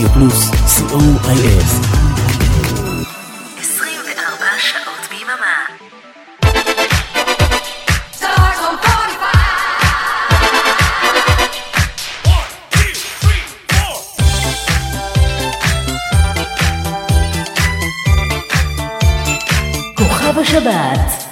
רדיו פלוס, co.il. 24 שעות ביממה. כוכב השבת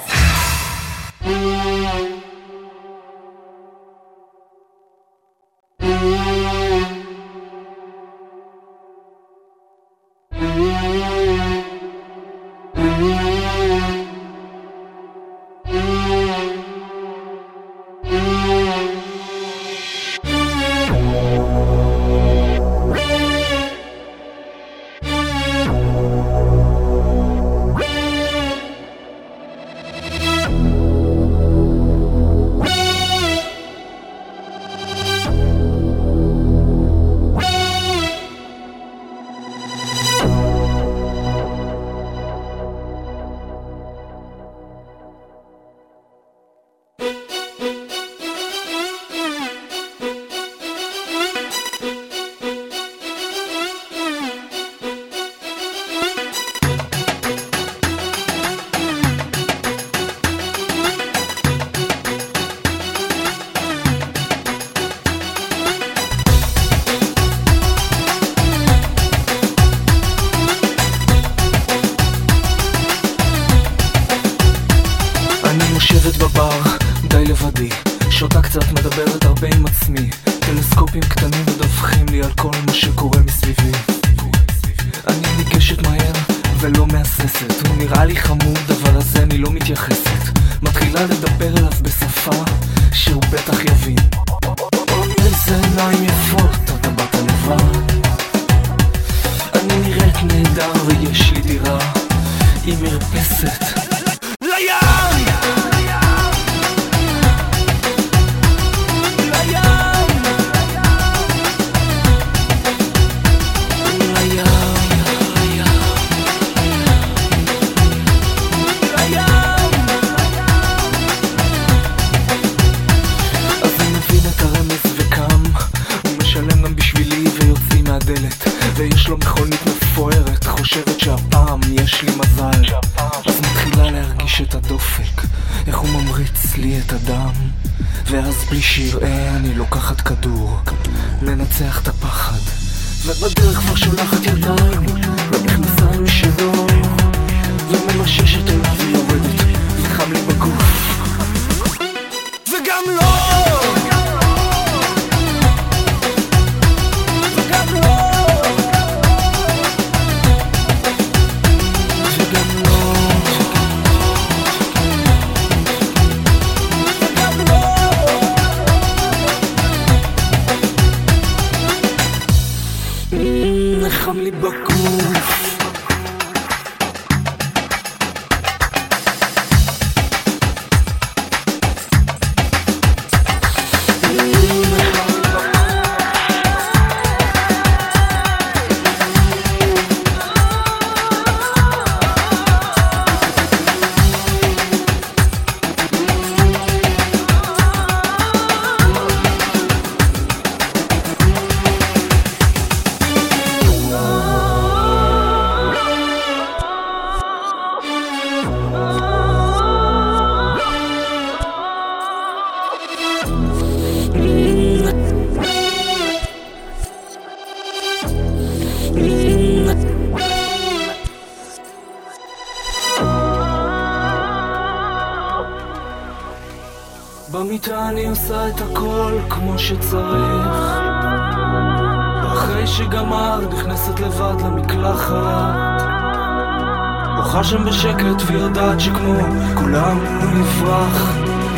שם בשקט ויודעת שכמו כולם הוא יברח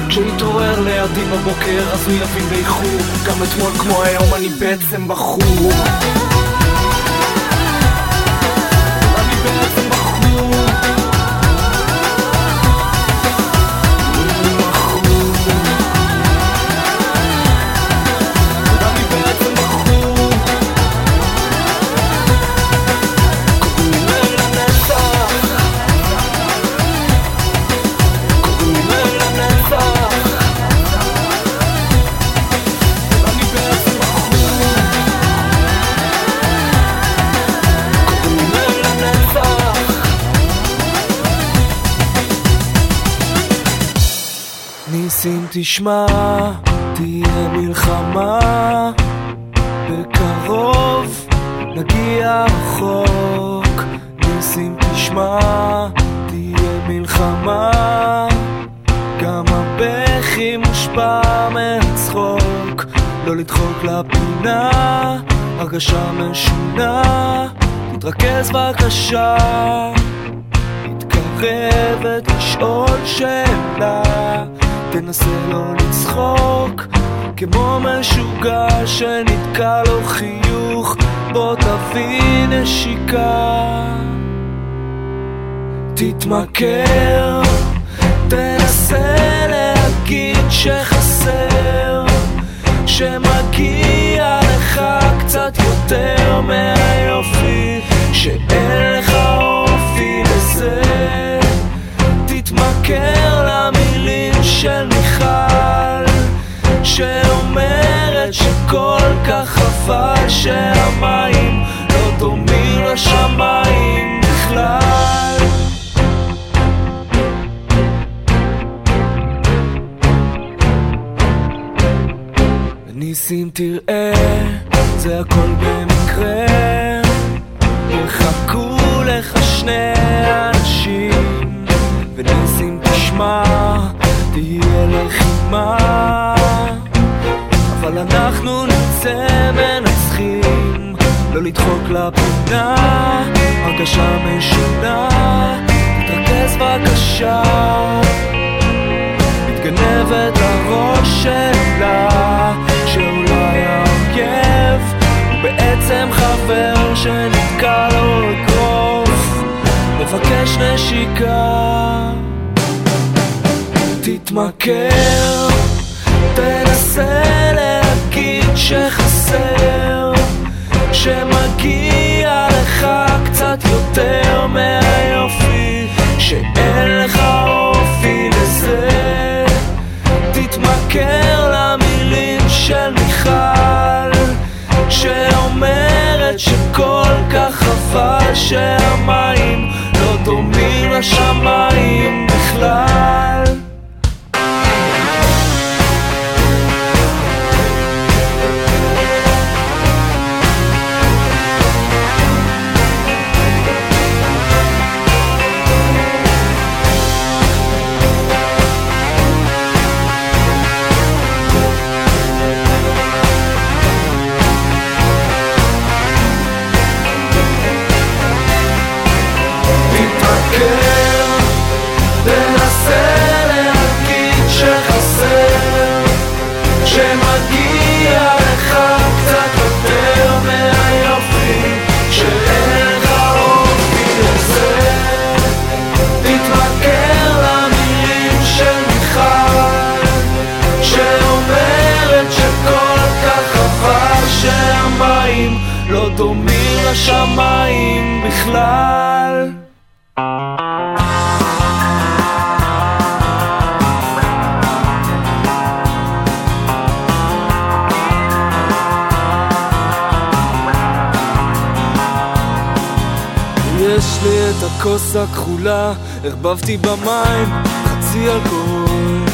כשנתעורר לידי בבוקר אז הוא יבין באיחור? גם אתמול כמו היום אני בעצם בחור. תשמע, תהיה מלחמה, בקרוב נגיע רחוק. ניסים תשמע, תהיה מלחמה, גם הבכי מושפע מהצחוק. לא לדחוק לפינה, הרגשה משונה, תתרכז בבקשה. מתקרבת לשאול שאלה תנסה לא לצחוק כמו משוגע שנתקע לו חיוך. בוא תביא נשיקה. תתמכר תנסה להגיד שחסר שמגיע לך קצת יותר מהיופי שאין לך אופי לזה. תתמכר למילים של מיכל שאומרת שכל כך חבל שהמים לא דומים לשמיים בכלל. ניסים תראה, זה הכל במקרה. יחכו לך שני אנשים וניסים תשמע, תהיה לחימה אבל אנחנו נצא מנצחים. לא לדחוק לפינה, הרגשה משונה. תתרכז בבקשה. מתגנבת לראש שלה שאולי האויב הוא בעצם חבר שנתקע לו אגרוף. מבקש נשיקה תתמכר תנסה להגיד שחסר שמגיע לך קצת יותר מהיופי שאין לך אופי לזה. תתמכר למילים של מיכל שאומרת שכל כך חבל שהמים לא דומים לשמיים בכלל לשמיים בכלל. יש לי את הכוס הכחולה, ערבבתי במים חצי אלכוהול.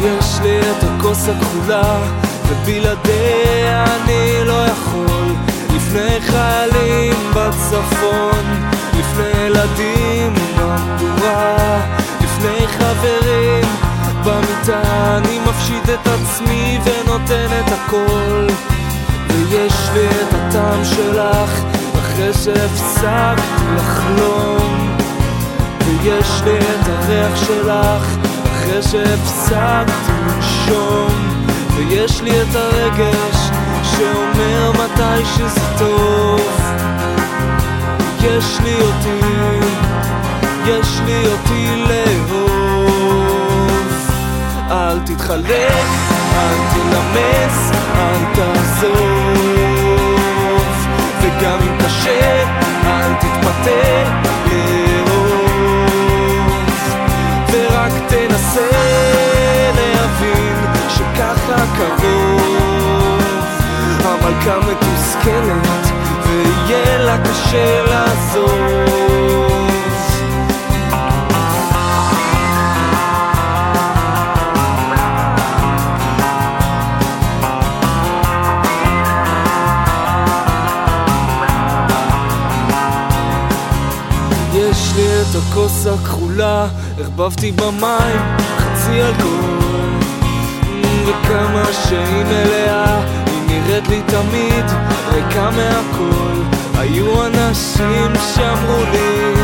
ויש לי את הכוס הכחולה, ובלעדיה אני לא יכול. לפני חיילים בצפון, לפני ילדים במדורה, לפני חברים במיטה, אני מפשיט את עצמי ונותן את הכל. ויש לי את הטעם שלך אחרי שהפסקתי לחלום ויש לי את הריח שלך אחרי שהפסקתי לנשום ויש לי את הרגש שאומר מתי שזה טוב. יש לי אותי, יש לי אותי לאהוב. אל תתחלק, אל תלמס, אל תעזוב. וגם אם קשה, אל תתפתה לאהוב. תנסה להבין שככה קרוב מלכה מתוסכלת, ויהיה לה קשה לעזור. את הכוס הכחולה, ערבבתי במים חצי אלכוהול וכמה שהיא מלאה נראית לי תמיד ריקה מהכל. היו אנשים שאמרו לי,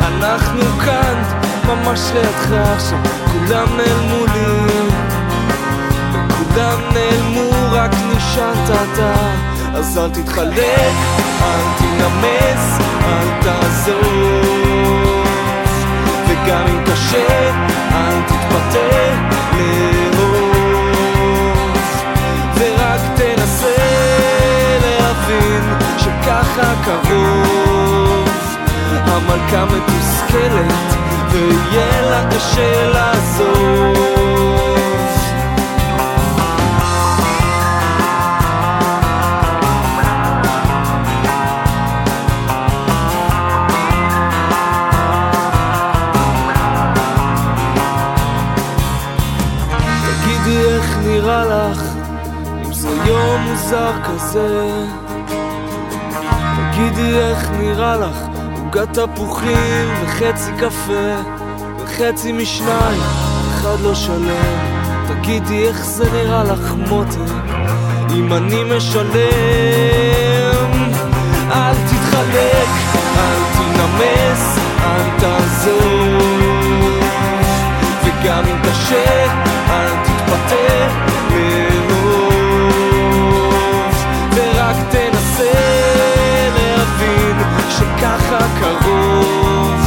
אנחנו כאן, ממש לידך עכשיו, כולם נעלמו לי. וכולם נעלמו, רק נשארת אתה אז אל תתחלק, אל תנמס, אל תעזוב וגם אם קשה, אל תתפטר שככה קרוב המלכה מתוסכלת ויהיה לה קשה לעזוב נראה לך אם זה יום מוזר כזה? תגידי איך נראה לך? עוגת תפוחים וחצי קפה וחצי משניים, אחד לא שלם. תגידי איך זה נראה לך מותק אם אני משלם אל תתחלק, אל תנמס, אל תעזוב וגם אם קשה, אל תתפטר שככה קרוב.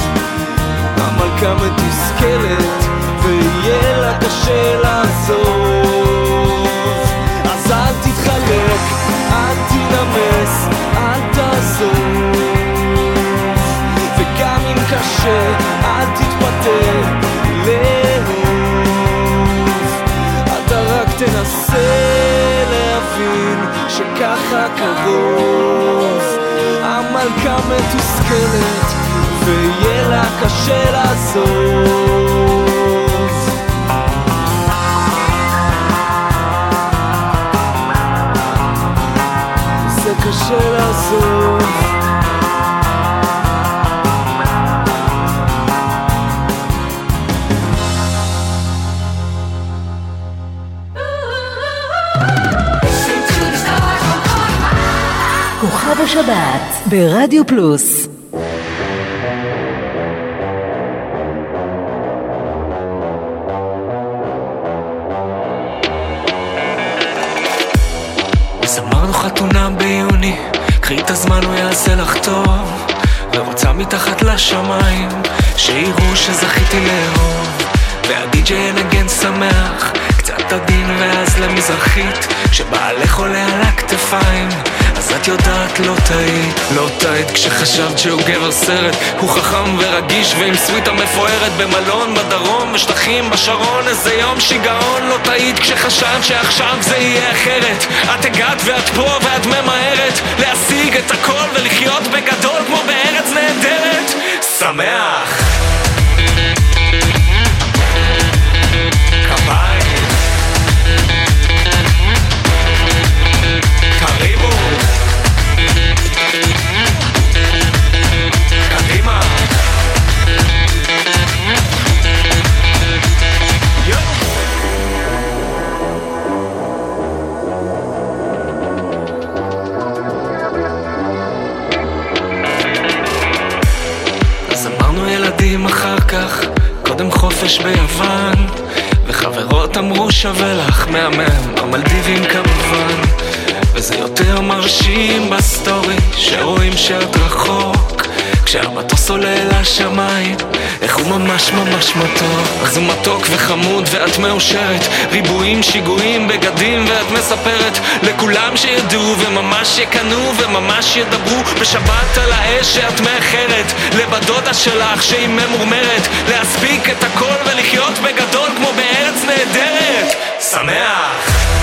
המלכה מתוסכלת ויהיה לה קשה לעזוב. אז אל תתחלק, אל תנמס, אל תעזוב. וגם אם קשה, אל תתפטר תנסה להבין שככה קרוב המלכה מתוסכלת ויהיה לה קשה לעזוב זה קשה לעזוב השבת ברדיו פלוס. אז אמרנו חתונה ביוני, קחי את הזמן הוא יעשה לך טוב. ורוצה מתחת לשמיים, שיראו שזכיתי לאהוב. והדי-ג'יי ינגן שמח, קצת עדין ואז למזרחית שבעלך עולה על הכתפיים אז את יודעת לא טעית, לא טעית. כשחשבת שהוא גבר סרט הוא חכם ורגיש ועם סוויטה מפוארת במלון בדרום ושטחים בשרון איזה יום שיגעון. לא טעית כשחשבת שעכשיו זה יהיה אחרת. את הגעת ואת פה ואת ממהרת להשיג את הכל ולחיות בגדול כמו בארץ נהדרת. שמח חופש ביוון וחברות אמרו שווה לך מהמם, המלדיבים כמובן. וזה יותר מרשים בסטורי, שרואים שאת רחוק כשהמטוס עולה לשמיים, איך הוא ממש ממש מתוק. אז הוא מתוק וחמוד ואת מאושרת. ריבועים, שיגועים, בגדים ואת מספרת לכולם שידעו וממש יקנו וממש ידברו. בשבת על האש שאת מאחרת לבת דודה שלך שהיא ממורמרת. להספיק את הכל ולחיות בגדול כמו בארץ נהדרת. שמח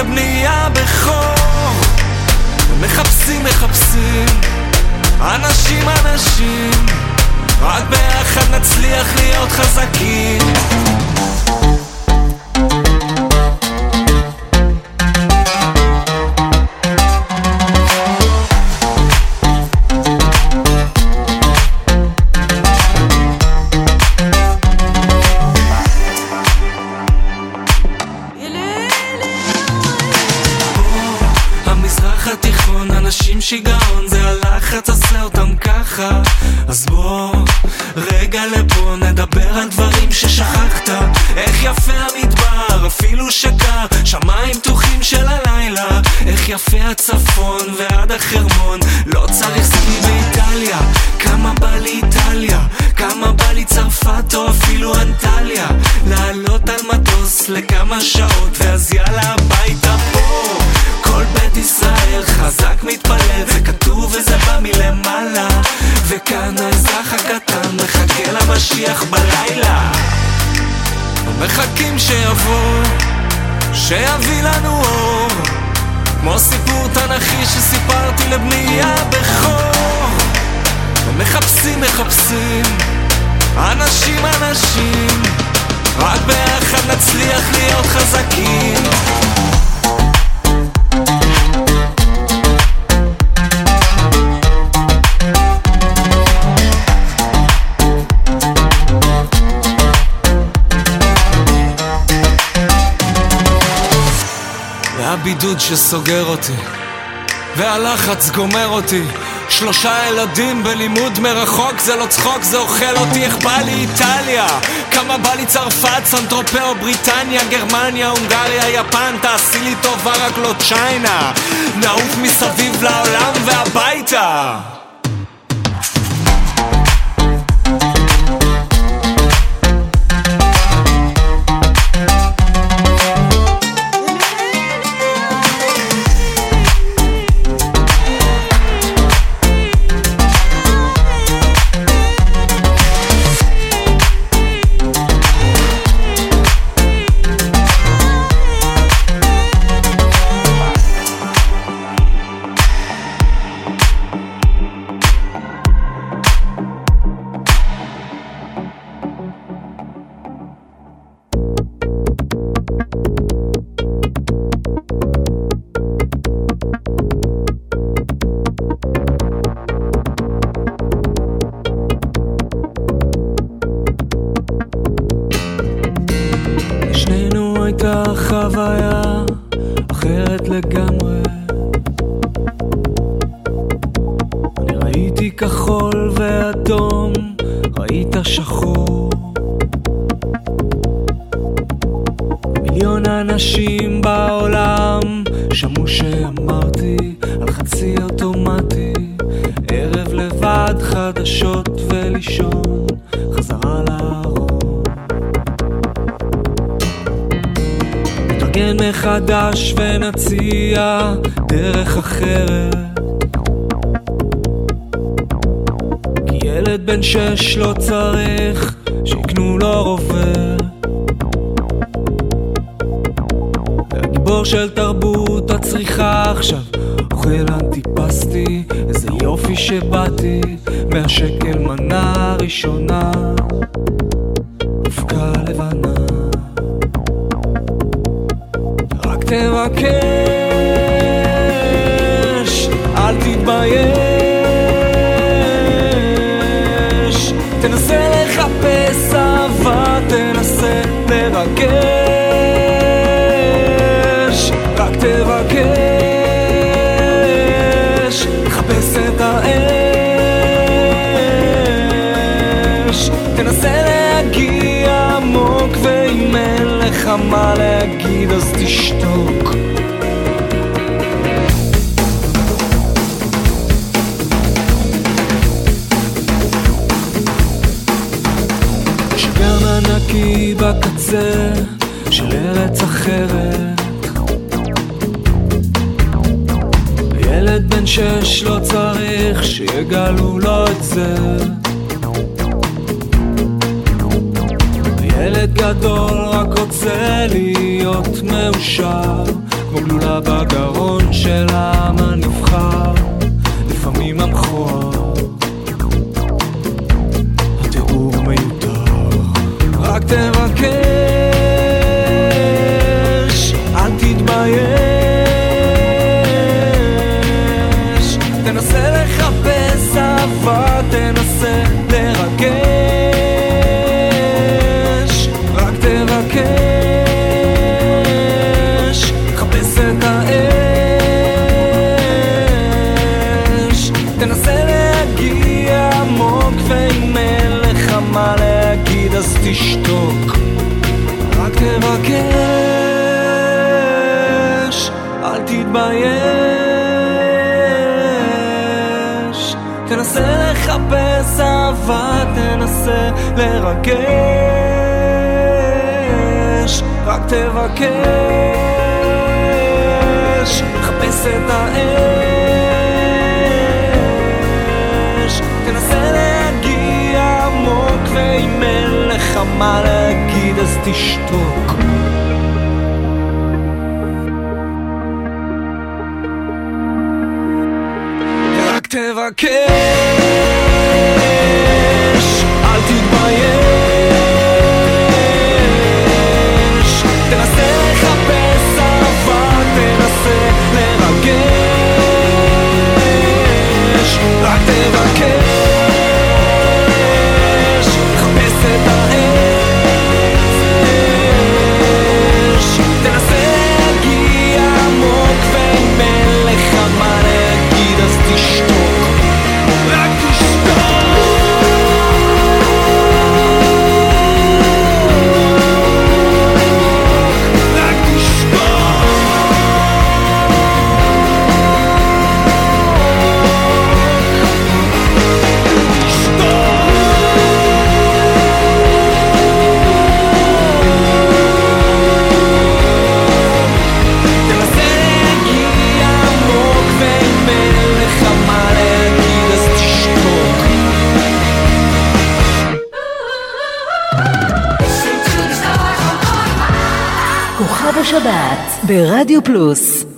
לבנייה בחום מחפשים, מחפשים. אנשים, אנשים. רק ביחד נצליח להיות חזקים. שסוגר אותי והלחץ גומר אותי. שלושה ילדים בלימוד מרחוק זה לא צחוק, זה אוכל אותי איך בא לי איטליה? כמה בא לי צרפת, סן טרופז, בריטניה גרמניה, הונגריה, יפן תעשי לי טובה רק לא China. נעוף מסביב לעולם והביתה. תכבה את האש תנסה להגיע עמוק ואם אין לך מה להגיד אז תשתוק. רק תבקר Plus.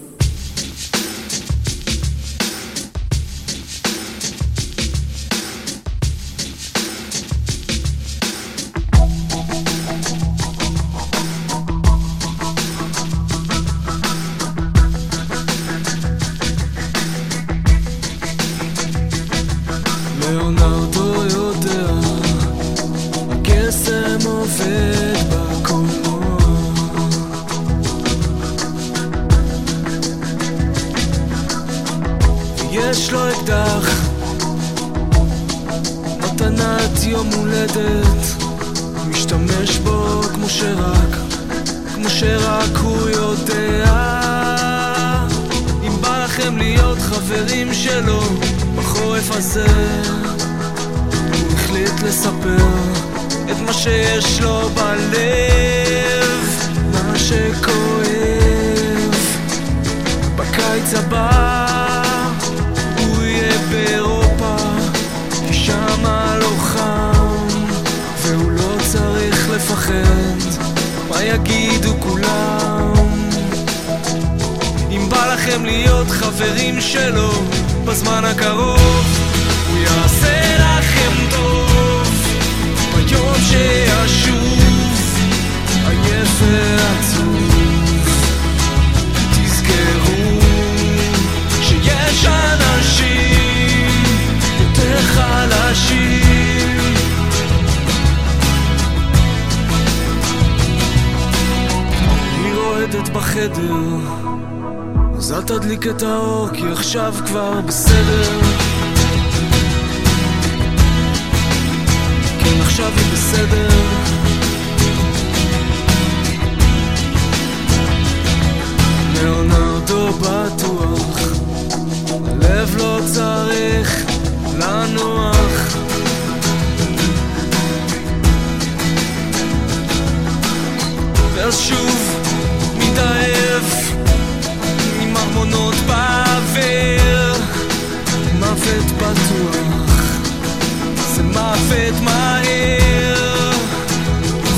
מוות מהר.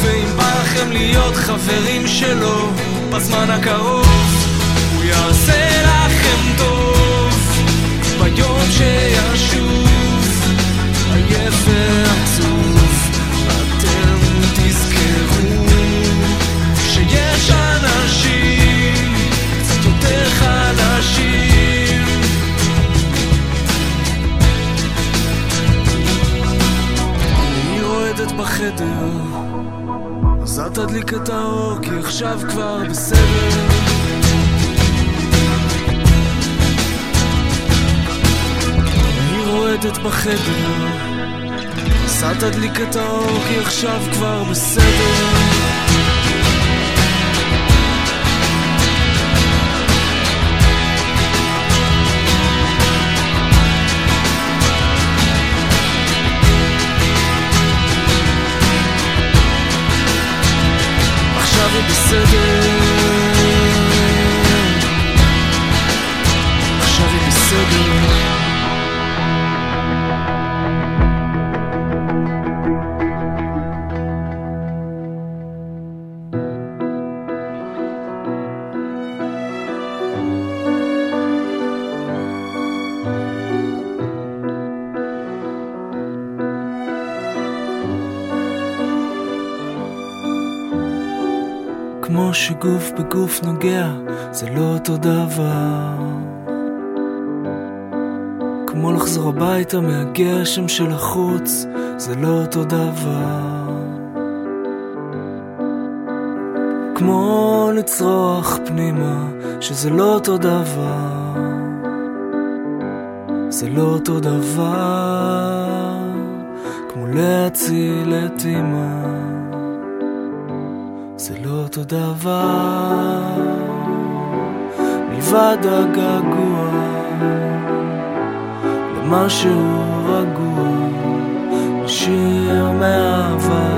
ואם בא לכם להיות חברים שלו בזמן הקרוב הוא יעשה לכם טוב. ביום שישוב עייף בחדר. אז אל תדליק את האור כי עכשיו כבר בסדר. היא רועדת בחדר. אז אל תדליק את האור כי עכשיו כבר בסדר עכשיו היא נוגע, זה לא אותו דבר. כמו לחזור הביתה מהגשם של החוץ, זה לא אותו דבר. כמו לצרוח פנימה, שזה לא אותו דבר. זה לא אותו דבר, כמו להציל את אמא. אותו דבר, מלבד הגעגוע למשהו רגוע, שיר מאהבה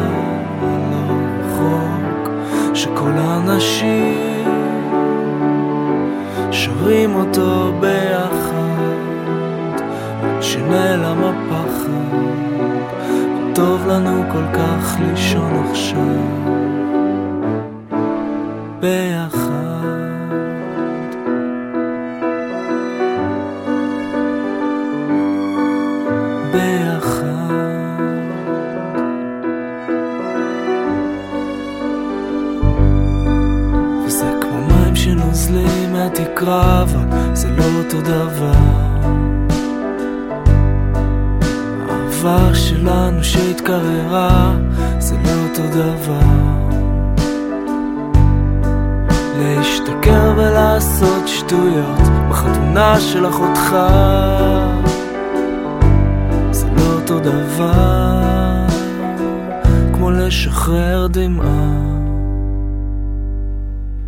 לא רחוק, שכל האנשים שרים אותו ביחד, שנעלם הפחד, טוב לנו כל כך לישון עכשיו. ביחד. אחותך זה לא אותו דבר כמו לשחרר דמעה.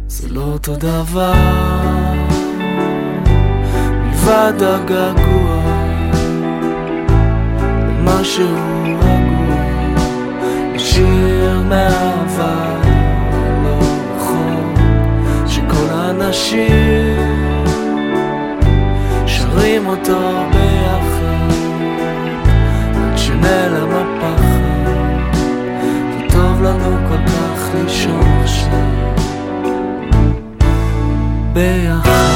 זה לא אותו דבר מלבד הגעגוע למשהו רגוע. לשיר מאהבה לא רחוק שכל האנשים הפחד וטוב לנו כל כך לישון עכשיו ביחד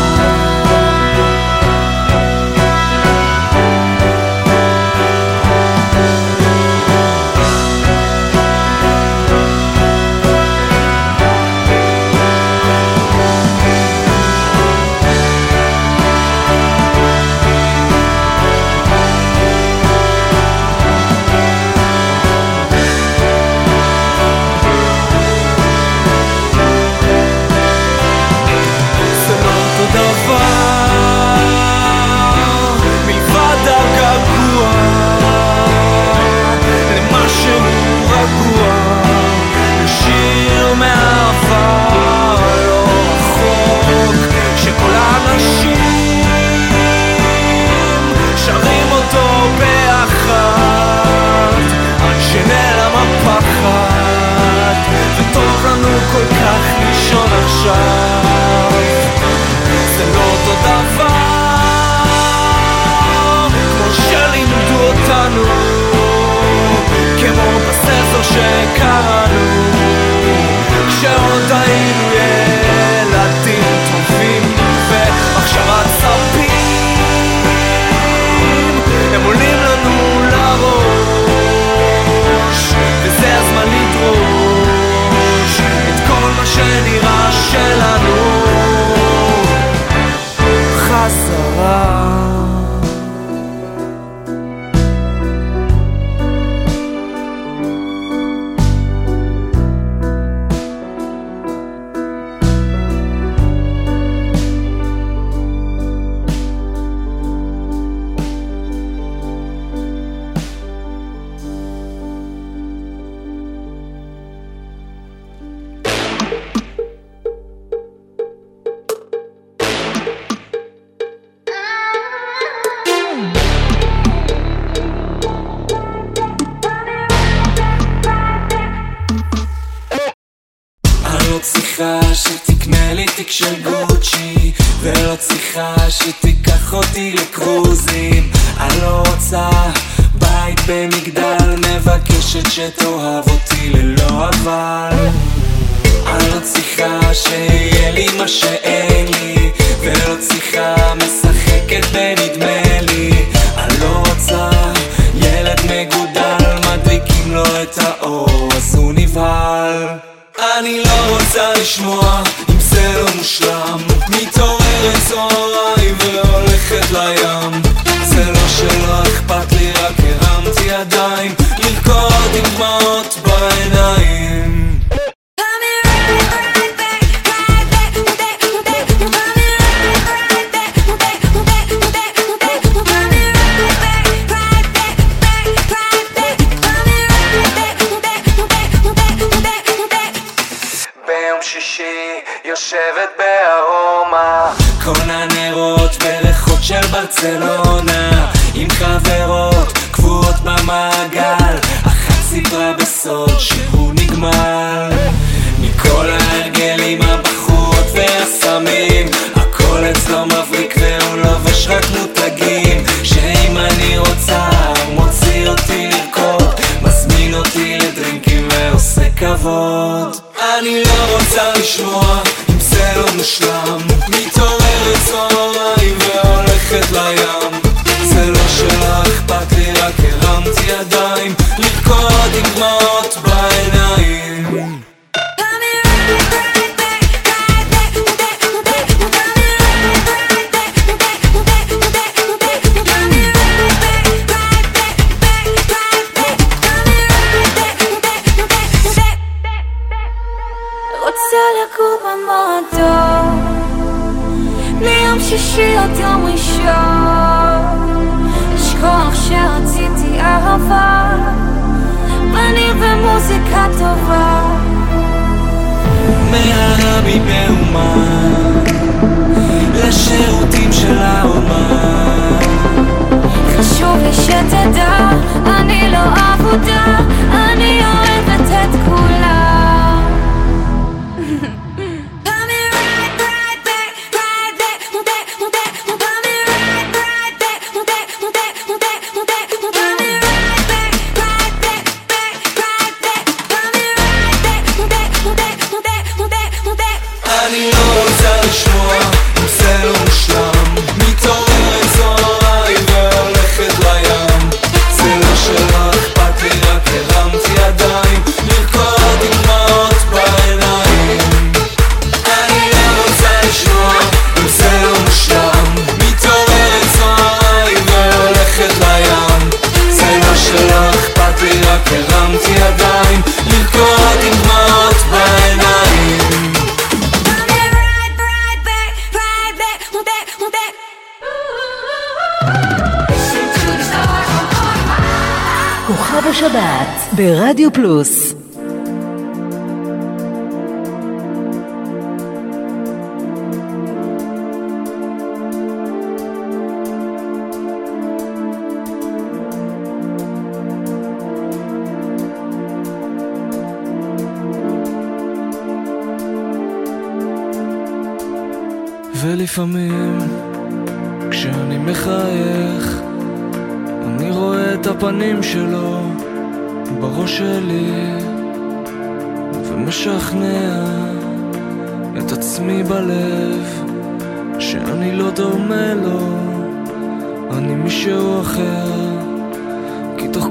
ברדיו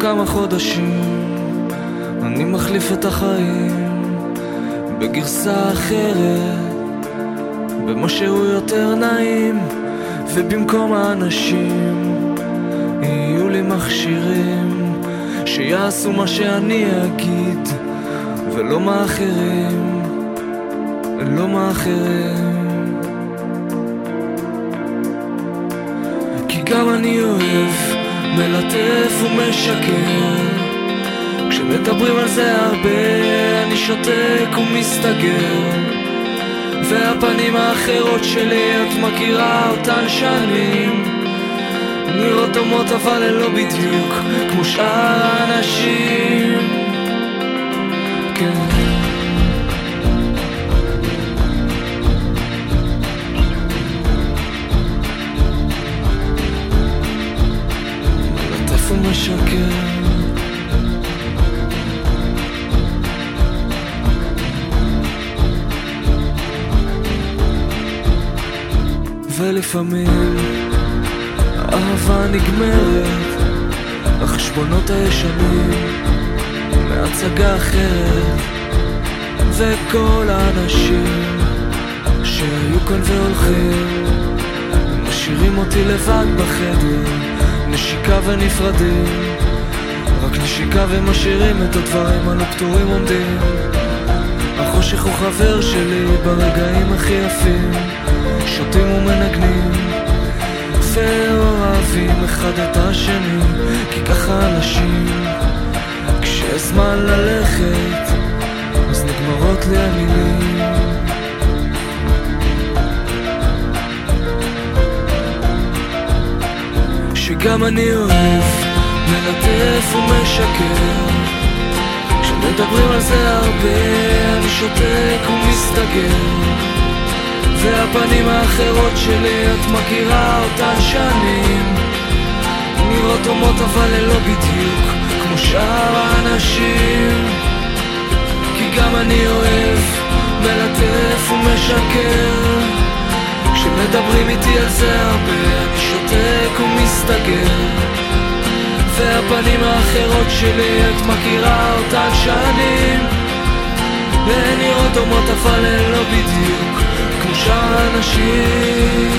כמה חודשים. אני מחליף את החיים בגרסה אחרת במשהו יותר נעים ובמקום האנשים יהיו לי מכשירים שיעשו מה שאני אגיד ולא מה אחרים, לא מה אחרים. כי גם אני מלטף ומשקר. כשמדברים על זה הרבה אני שותק ומסתגר. והפנים האחרות שלי את מכירה אותן שנים. נראות דומות אבל הן לא בדיוק כמו שאר האנשים. כן ולפעמים האהבה נגמרת, החשבונות הישנים מהצגה אחרת, וכל האנשים שהיו כאן והולכים משאירים אותי לבד בחדר, נשיקה ונפרדים, רק נשיקה ומשאירים את הדברים הלא פתורים עומדים. החושך הוא חבר שלי ברגעים הכי יפים שותים ומנגנים ואוהבים אחד את השני כי ככה אנשים כשזמן ללכת אז נגמרות לי המילים. שגם אני אוהב מלטף ומשקר. כשמדברים על זה הרבה אני שותק ומסתגר והפנים האחרות שלי, את מכירה אותן שנים. נראות דומות אבל הן לא בדיוק כמו שאר האנשים. כי גם אני אוהב מלטף ומשקר. כשמדברים איתי על זה הרבה אני שותק ומסתגר. והפנים האחרות שלי, את מכירה אותן שנים. והן נראות דומות אבל הן לא בדיוק שלושה אנשים.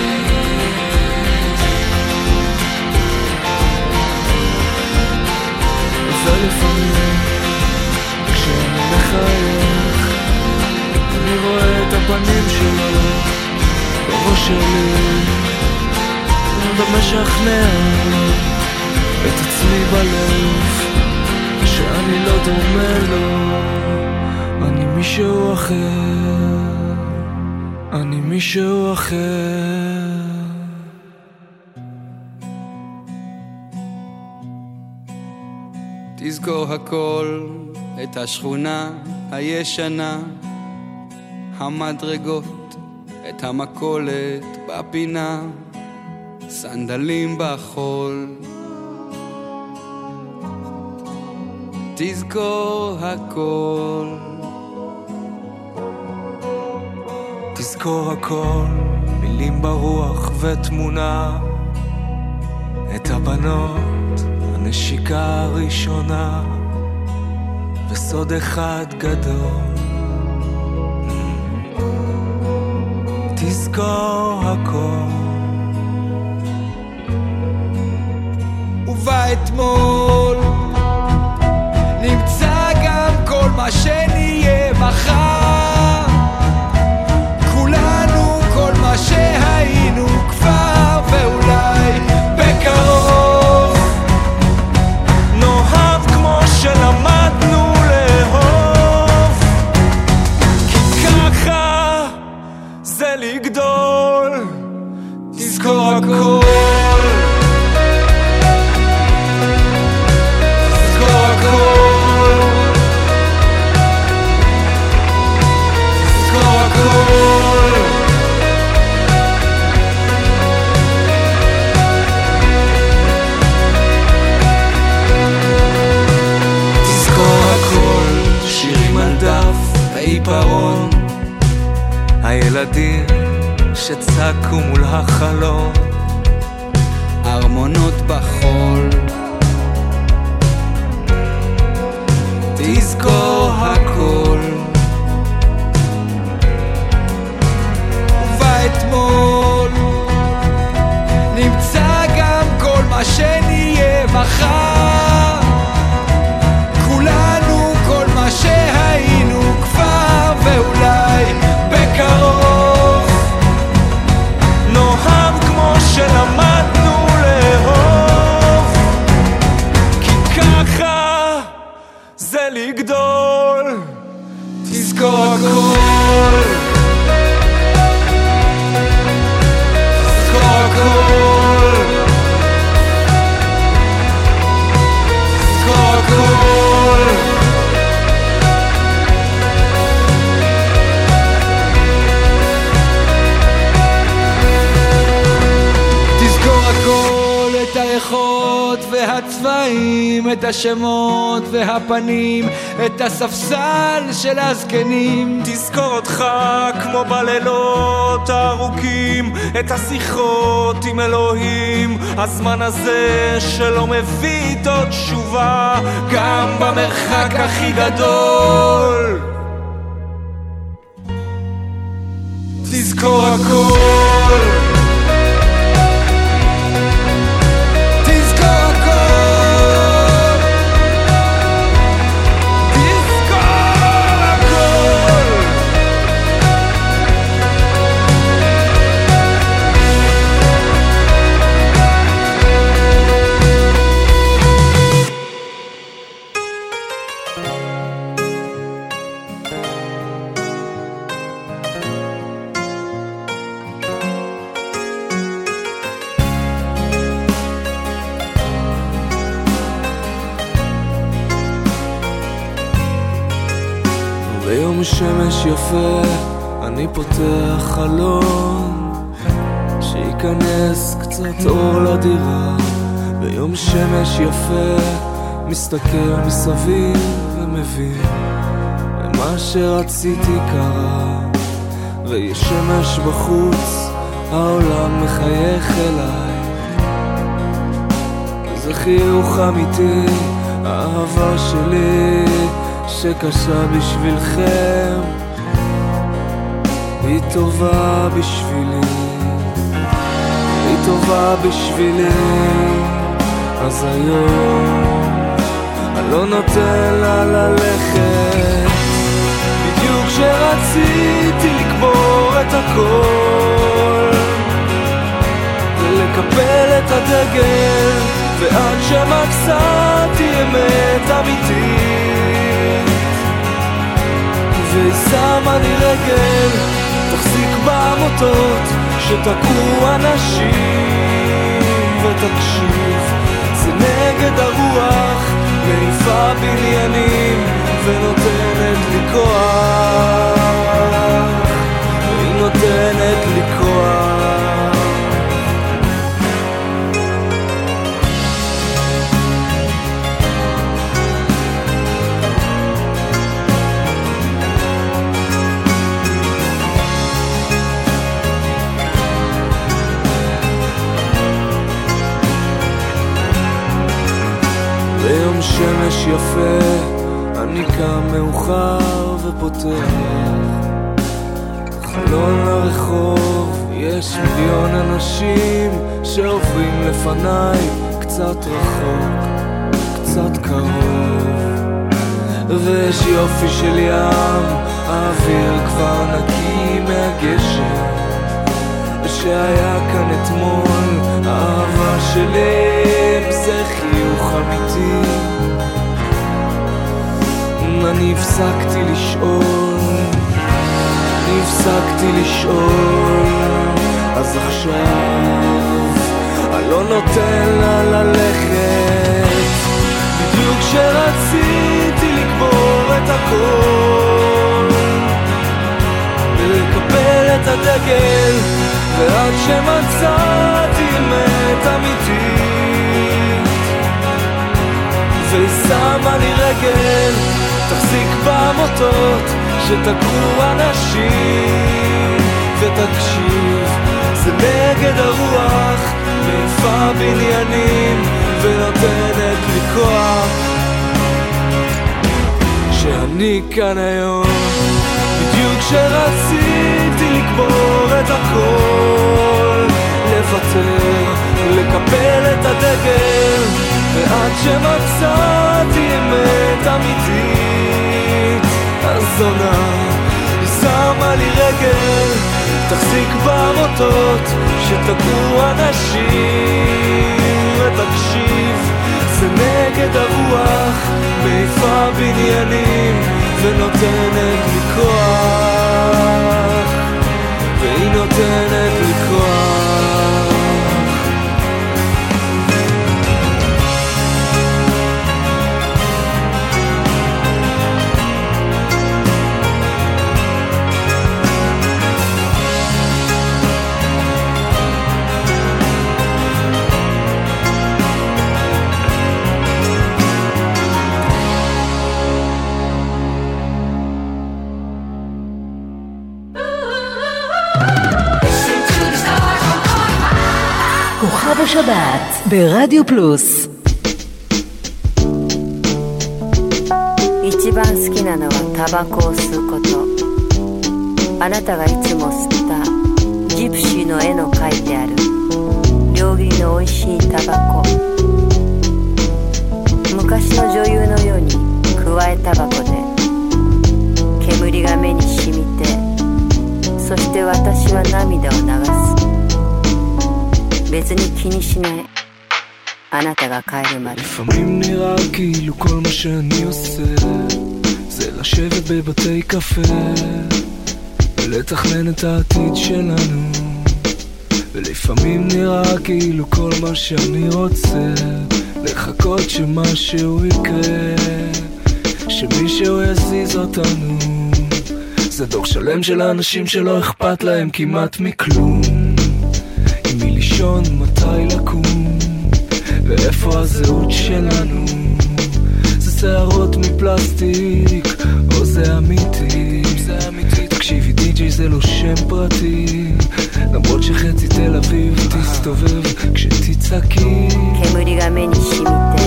ולפעמים כשאני מחייך אני רואה את הפנים שלו בראש שלי. ומשכנע את עצמי בלב שאני לא דומה לו אני מישהו אחר אני מישהו אחר. תזכור הכל, את השכונה הישנה, המדרגות, את המכולת בפינה, סנדלים בחול. תזכור הכל. תזכור הכל, מילים ברוח ותמונה, את הבנות, הנשיקה הראשונה, וסוד אחד גדול. תזכור הכל. ובאתמול נמצא גם כל מה שנהיה מחר שהיינו כבר שצעקו מול החלום השמות והפנים, את הספסל של הזקנים. תזכור אותך כמו בלילות הארוכים את השיחות עם אלוהים. הזמן הזה שלא מביא איתו תשובה גם במרחק הכי גדול. תזכור הכל שמש יפה אני פותח חלון שייכנס קצת אור לדירה. ביום שמש יפה מסתכל מסביב ומבין למה שרציתי קרה. ויש שמש בחוץ העולם מחייך אליי. זה חיוך אמיתי, האהבה שלי שקשה בשבילכם היא טובה בשבילי, היא טובה בשבילי. אז היום אני לא נותן לה ללכת. בדיוק כשרציתי לקבור את הכל ולקפל את הדגל ועד שמצאתי אמת אמיתית. והיא שמה לי רגל תחזיק בעמותות שתקעו אנשים ותקשיב זה נגד הרוח מעיפה בניינים ונותנת לי כוח. היא נותנת לי שמש יפה אני קם מאוחר ופותח. חלון לרחוב יש מיליון אנשים שעוברים לפניי קצת רחוק, קצת קרוב. ויש יופי של ים, האוויר כבר נקי מהגשם שהיה כאן אתמול, האהבה שלהם זה חיוך אמיתי. אני הפסקתי לשאול, אני הפסקתי לשאול, אז עכשיו אני לא נותן לה ללכת, בדיוק כשרציתי לקבור את הכל, ולקפל את הדגל. ועד שמצאתי אמת אמיתית והיא שמה לי רגל, תחזיק במוטות שתקעו אנשים ותקשיב זה נגד הרוח, מעיפה בניינים ונותנת לי כוח. שאני כאן היום בדיוק כשרציתי לקבור את הכל לוותר, לקפל את הדגל ועד שמצאתי אמת אמיתית. הזונה שמה לי רגל תחזיק במוטות שתקעו אנשים. ותקשיב זה נגד הרוח מעיפה בניינים ונותנת לי כוח. והיא נותנת לי כוח כוכב השבת ברדיו פלוס一番好きなのはタバコを吸うことあなたがいつも吸ったジプシーの絵の描いてある両切りの美味しいタバコ昔の女優のようにくわえタバコで煙が目に染みてそして私は涙を流す 別に気にしないあなたが帰るまで לפעמים נראה כאילו כל מה שאני עושה זה לשבת בבתי קפה ולתכנן את העתיד שלנו ולפעמים נראה כאילו כל מה שאני רוצה לחכות שמשהו יקרה שמישהו יזיז אותנו זה דור שלם של אנשים שלא אכפת להם כמעט מכלום עם מי לישון, מתי לקום ואיפה הזהות שלנו זה שערות מפלסטיק או זה אמיתי זה אמיתי תקשיבי די.ג'יי זה לא שם פרטי למרות שחצי תל אביב תסתובב כשתצעקי 煙が目に染みて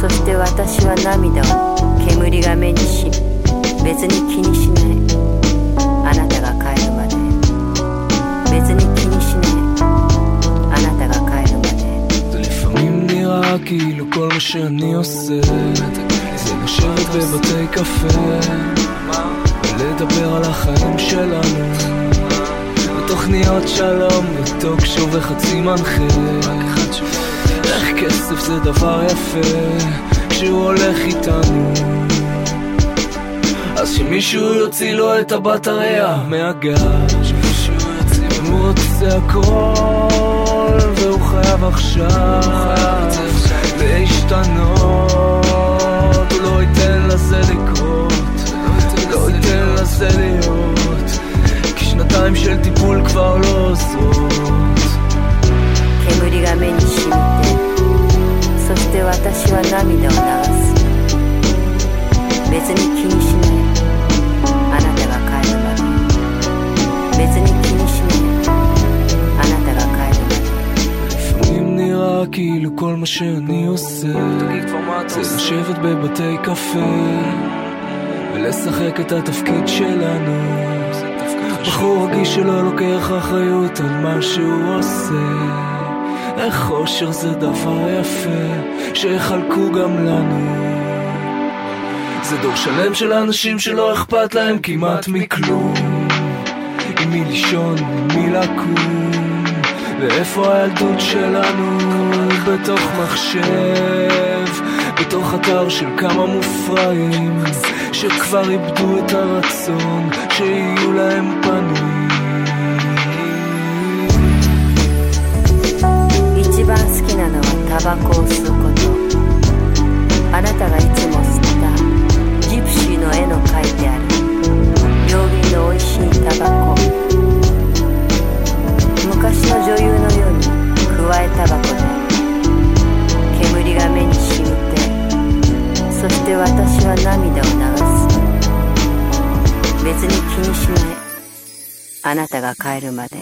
そして私は涙を煙が目にし別に気にしないあなたが帰るまで別に כאילו כל מה שאני עושה. זה לשבת בבתי קפה ולדבר על החיים שלנו. ותוכניות שלום וטוק שוב וחצי מנחה. איך כסף זה דבר יפה כשהוא הולך איתנו. אז שמישהו יוציא לו את הבטריה מהגז הוא רוצה הכל והוא חייב עכשיו להשתנות הוא לא ייתן לזה לקרות לא ייתן לזה להיות כי שנתיים של טיפול כבר לא עוזרות 煙が目に染みてそして私は涙を流す別に気にしない כאילו כל מה שאני עושה. זה לשבת בבתי קפה ולשחק את התפקיד שלנו. בחור רגיש שלא לוקח אחריות על מה שהוא עושה. איך אושר זה דבר יפה שיחלקו גם לנו. זה דור שלם של אנשים שלא אכפת להם כמעט מכלום. עם מי לישון, עם מי לקום ואיפה הילדות שלנו בתוך מחשב בתוך אתר של כמה מופרעים שכבר איבדו את הרצון שיהיו להם פנים 一番好きなのはタバコを吸うことあなたがいつも吸ったジプシーの絵の描いてある両切りの美味しいタバコ 昔の女優のようにくわえたばこで煙が目にしみてそして私は涙を流す。別に気にしない。あなたが帰るまで。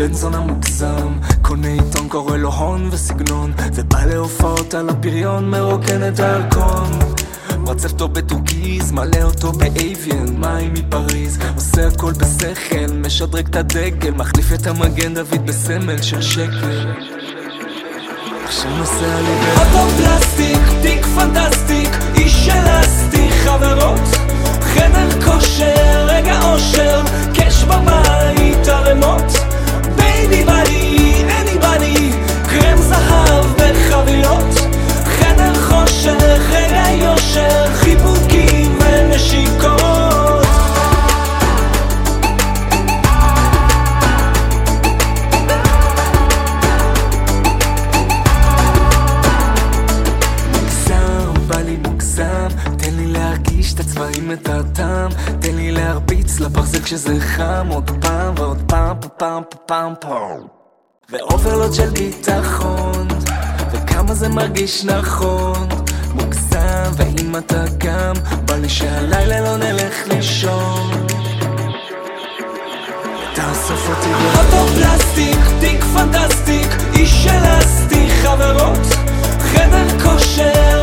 בן זונה מוגזם קונה עיתון קורא לו הון וסגנון ובא להופעות על הפריון מרוקן את הירקון מצב טוב בטורקיז, מלא אותו ב Evian, מים מפריז עושה הכל בשכל, משדרג את הדגל מחליף את המגן דוד בסמל של שקל עכשיו נוסע לי באוטו פלסטיק, תיק פנטסטיק, איש אלסטי, חברות חדר כושר, רגע אושר, קש בבית, ערמות חדר חושך, רגע יושר, חיבוקים ונשיקות להרגיש את הטעם. תן לי להרביץ לברזל כשזה חם. עוד פעם ועוד פעם, פעם, פעם, פעם, ו overload של ביטחון וכמה זה מרגיש נכון. מוגזם, ואם אתה גם בא לי שהלילה לא נלך לישון. תאסוף אותי באוטו פלסטיק, תיק פנטסטיק, איש אלסטי, חברות חדר כושר,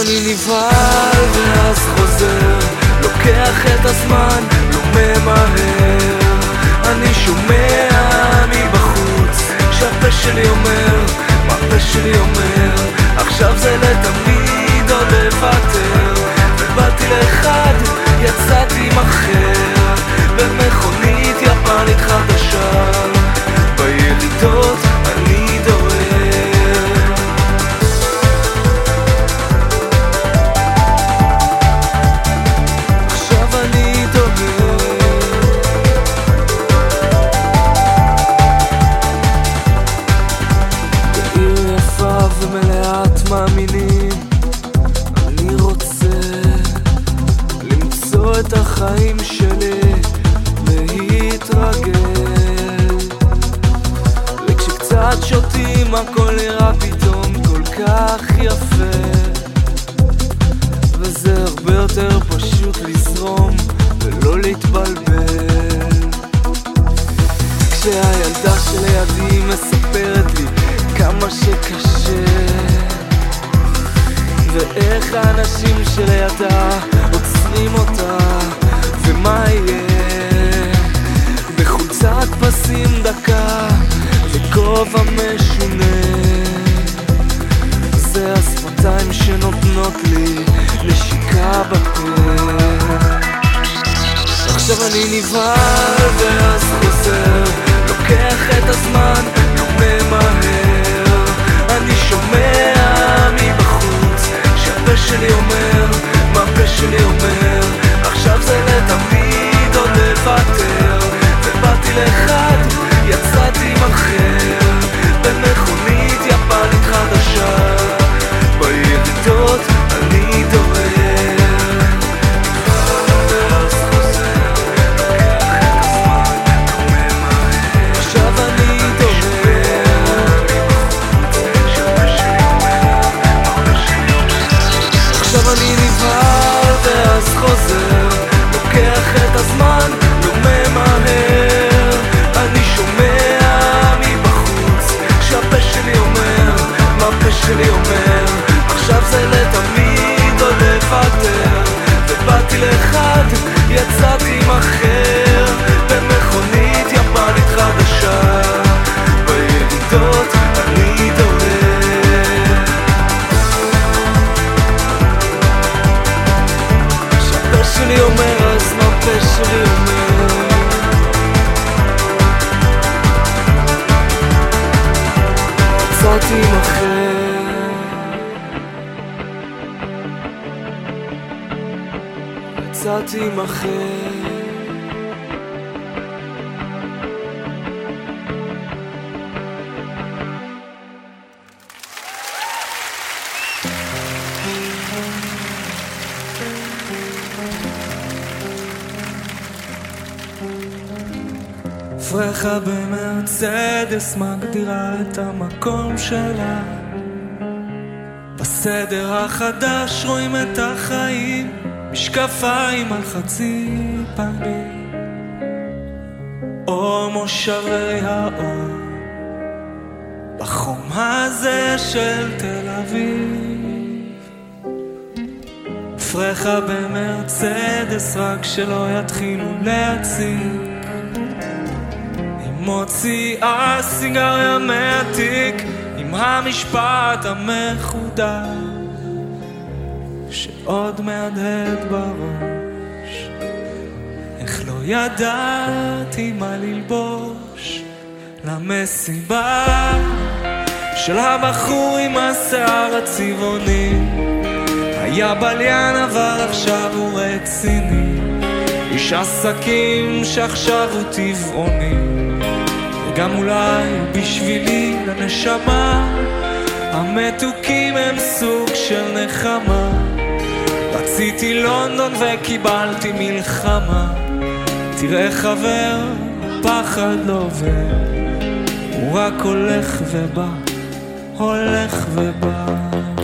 אני נבהל ואז חוזר לוקח את הזמן, לא ממהר. אני שומע מבחוץ שהפה שלי אומר, מה הפה שלי אומר? עכשיו זה לתמיד עוד לוותר. ובאתי לאחד, יצאתי עם אחר. במכונית יפנית חד פרחה במרצדס רק שלא יתחילו להציג מוציאה סיגריה מהתיק עם המשפט המחודש שעוד מהדהד בראש. איך לא ידעתי מה ללבוש למסיבה של הבחור עם השיער הצבעוני היה בליין אבל עכשיו הוא רציני איש עסקים שעכשיו הוא טבעוני. גם אולי בשבילי לנשמה המתוקים הם סוג של נחמה. רציתי לונדון וקיבלתי מלחמה. תראה חבר, פחד לא עובר. הוא רק הולך ובא, הולך ובא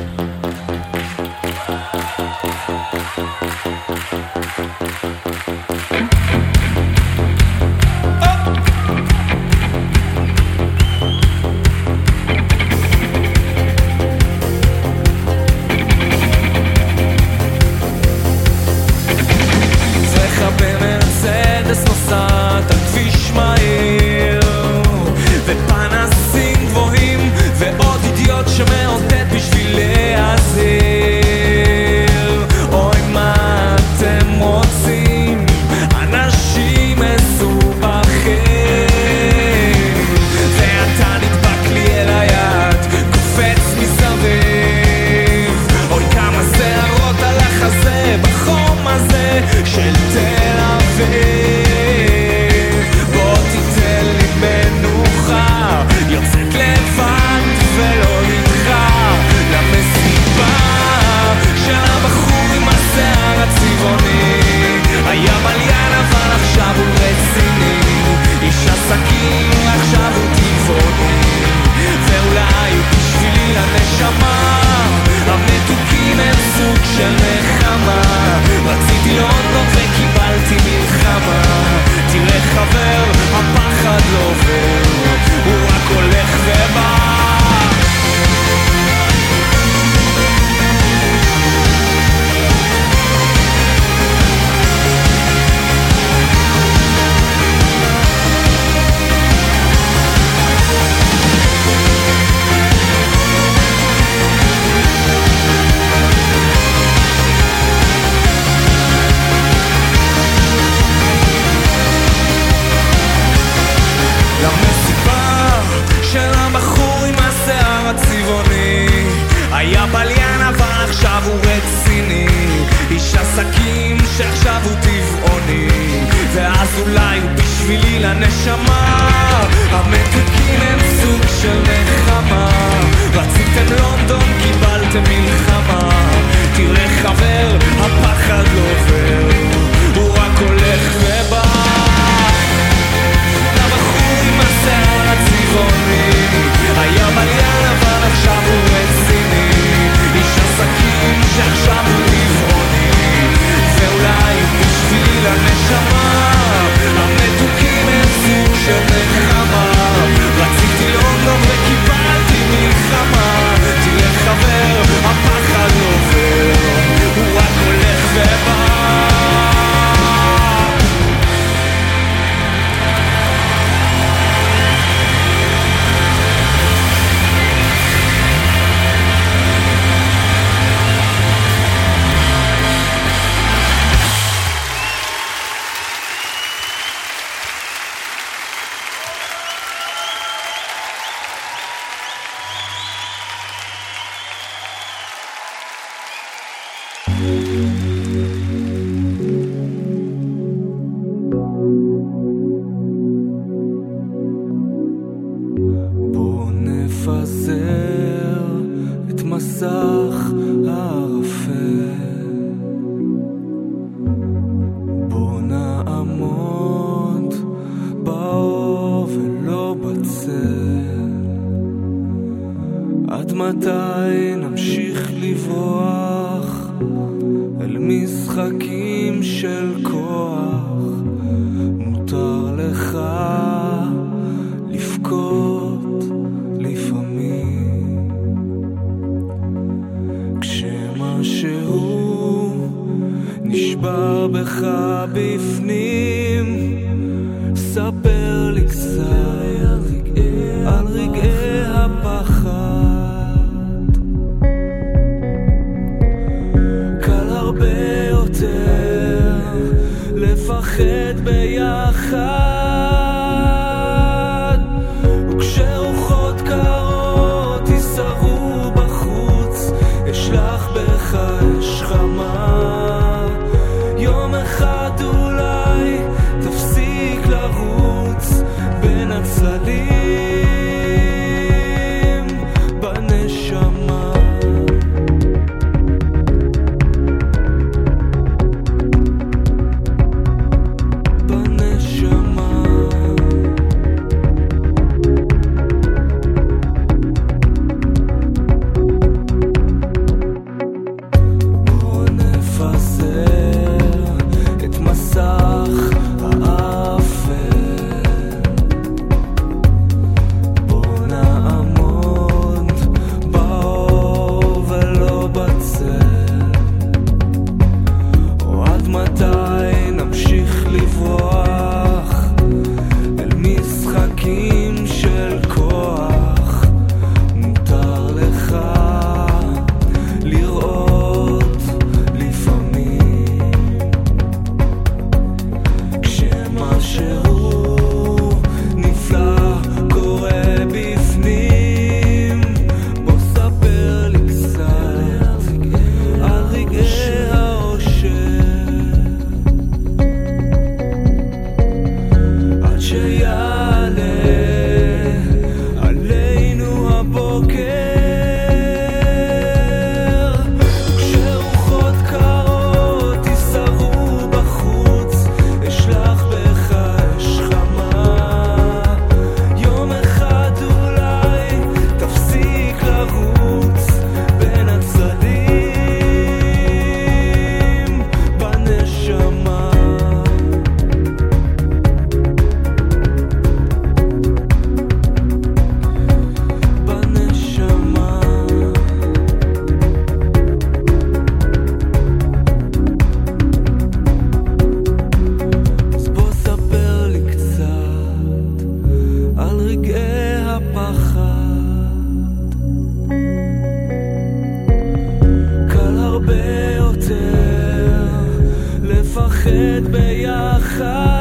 ביחד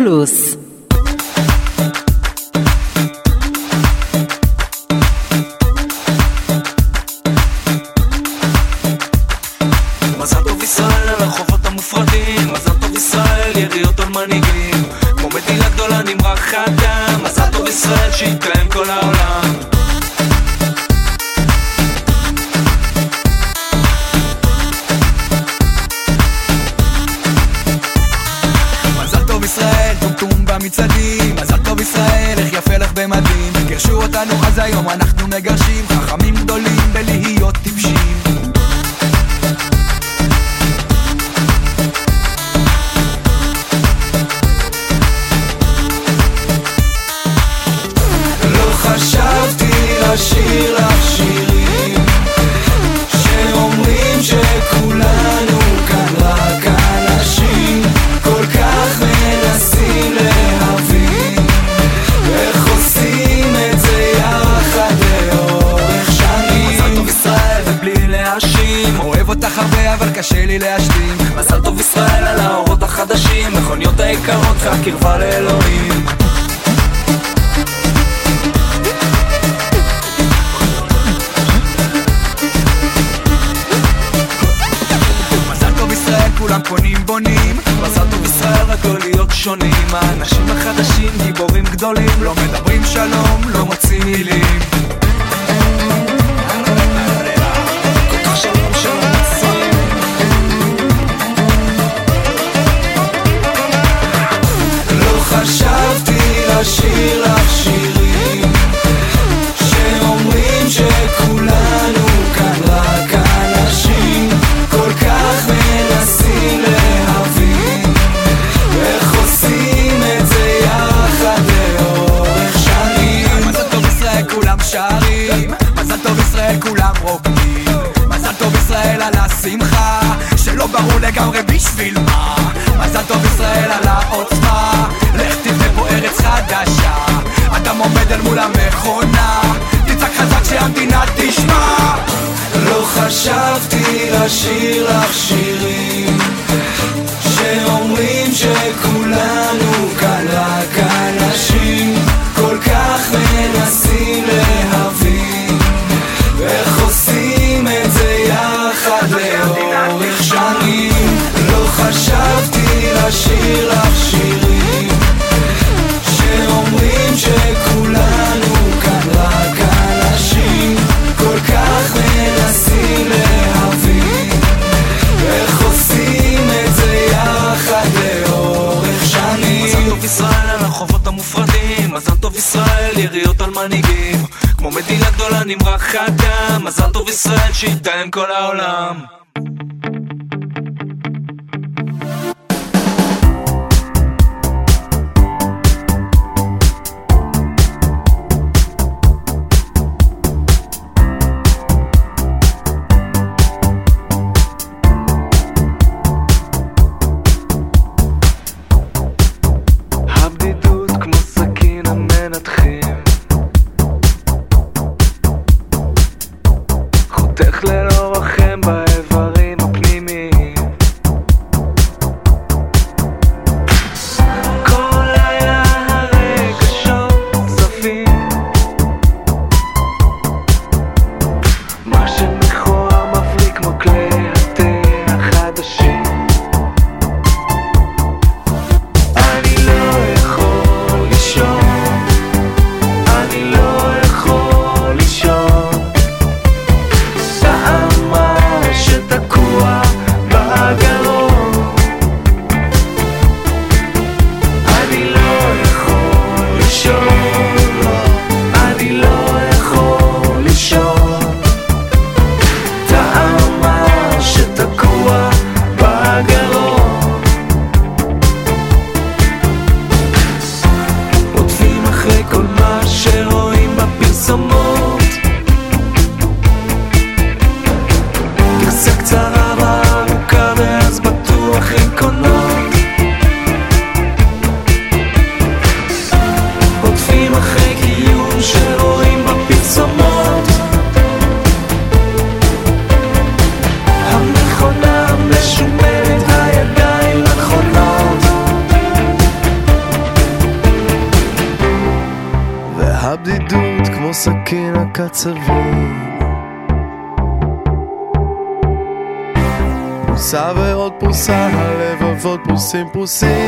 ברדיו נמרח אדם, מזל טוב ישראל שאיתה עם כל העולם. por ser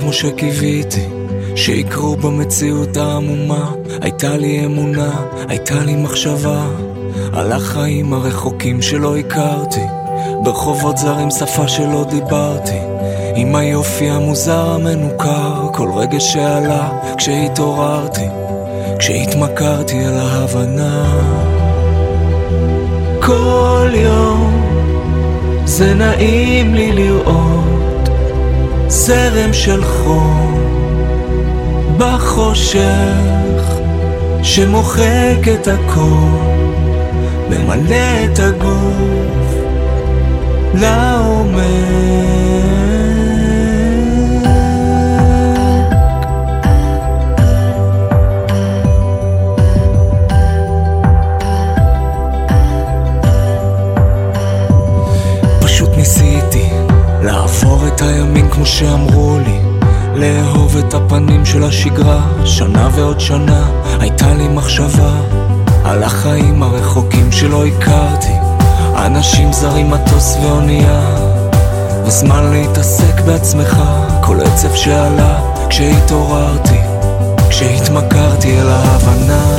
כמו שקיוויתי שיקרו במציאות העמומה. הייתה לי אמונה, הייתה לי מחשבה על החיים הרחוקים שלא הכרתי. ברחובות זרים שפה שלא דיברתי עם היופי המוזר המנוכר. כל רגע שעלה כשהתעוררתי כשהתמכרתי אל ההבנה. כל יום זה נעים לי לראות זרם של חום בחושך שמוחק את הכל, ממלא את הגוף לעומק. כמו שאמרו לי, לאהוב את הפנים של השגרה, שנה ועוד שנה הייתה לי מחשבה על החיים הרחוקים שלא הכרתי, אנשים זרים, מטוס ואונייה, וזמן להתעסק בעצמך, כל עצב שעלה כשהתעוררתי, כשהתמכרתי אל ההבנה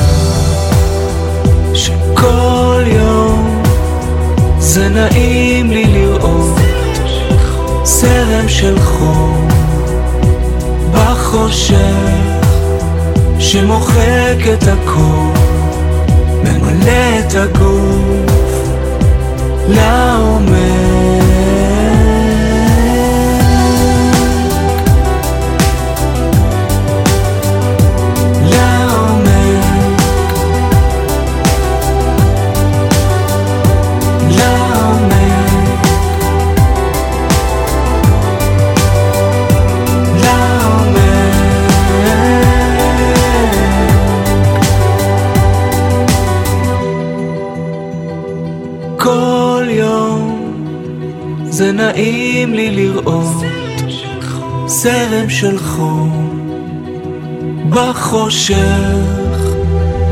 שכל יום זה נעים לי לראות זרם של חום בחושך שמוחק את הכל ממלא את הגוף לעומק נעים לי לראות זרם של חום בחושך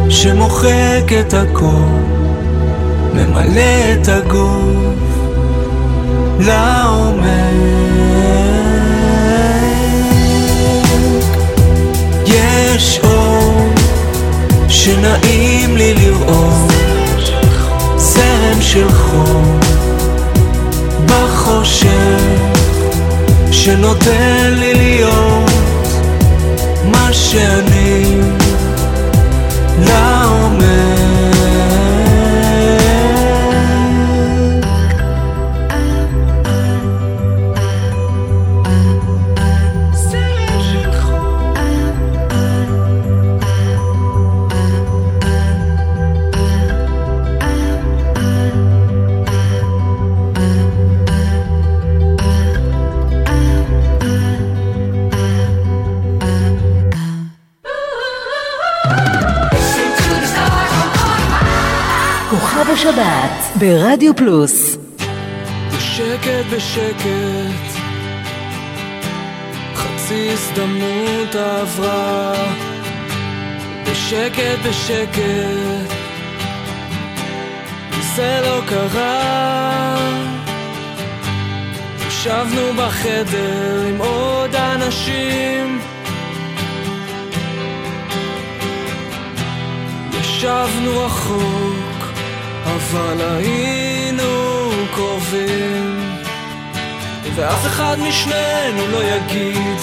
שמוחק את הכל, ממלא את הגוף לעומק. יש אור שנעים לי לראות זרם של חום בחושך שנותן לי להיות מה שאני. לעומק ברדיו פלוס. בשקט בשקט. חצי הזדמנות עברה. בשקט בשקט. זה לא קרה. ישבנו בחדר עם עוד אנשים. ישבנו רחוק אבל היינו קרובים ואף אחד משנינו לא יגיד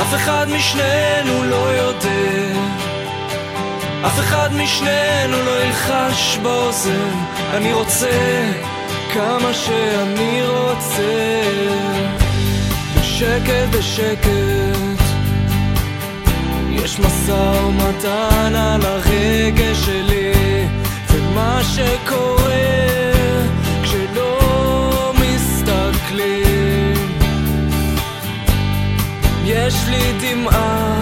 אף אחד משנינו לא יודע אף אחד משנינו לא ילחש באוזן אני רוצה כמה שאני רוצה. בשקט בשקט יש משא ומתן על הרגש שלי ומה שקורה כשלא מסתכלים. יש לי דמעה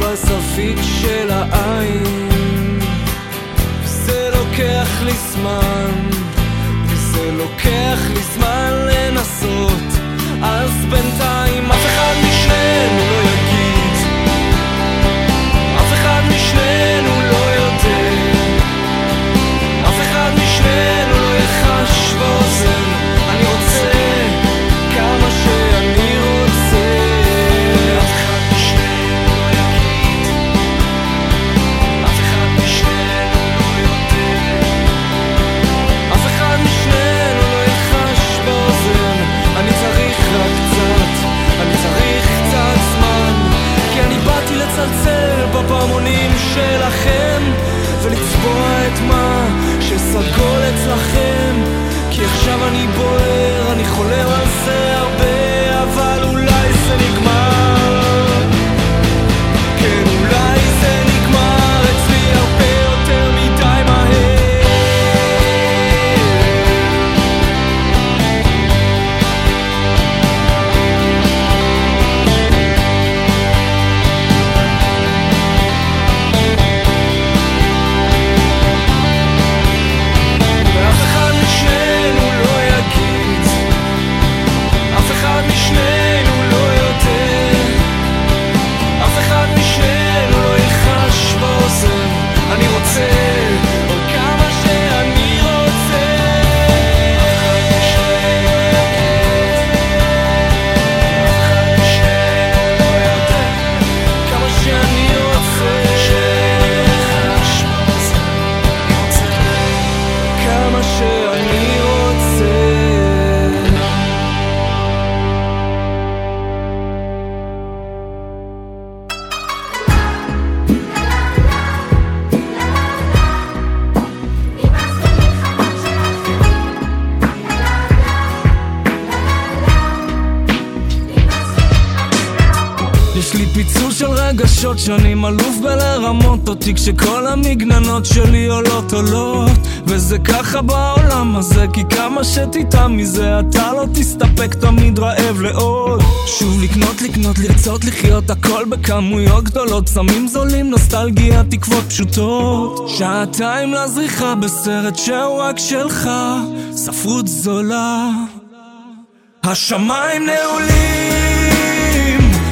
בזווית של העין. זה לוקח לי זמן וזה לוקח לי זמן לנסות. אז בינתיים אף אחד משנינו לא יגיד שסגול אצלכם כי עכשיו אני בוער, אני חולם על זה רגשות שונים אלוף בלרמות אותי כשכל המגננות שלי עולות עולות. וזה ככה בעולם הזה כי כמה שתטעם מזה אתה לא תסתפק תמיד רעב לעוד שוב לקנות לקנות לרצות לחיות הכל בכמויות גדולות. סמים זולים נוסטלגיה תקוות פשוטות. שעתיים לזריחה בסרט שהוא רק שלך ספרות זולה. השמיים נעולים,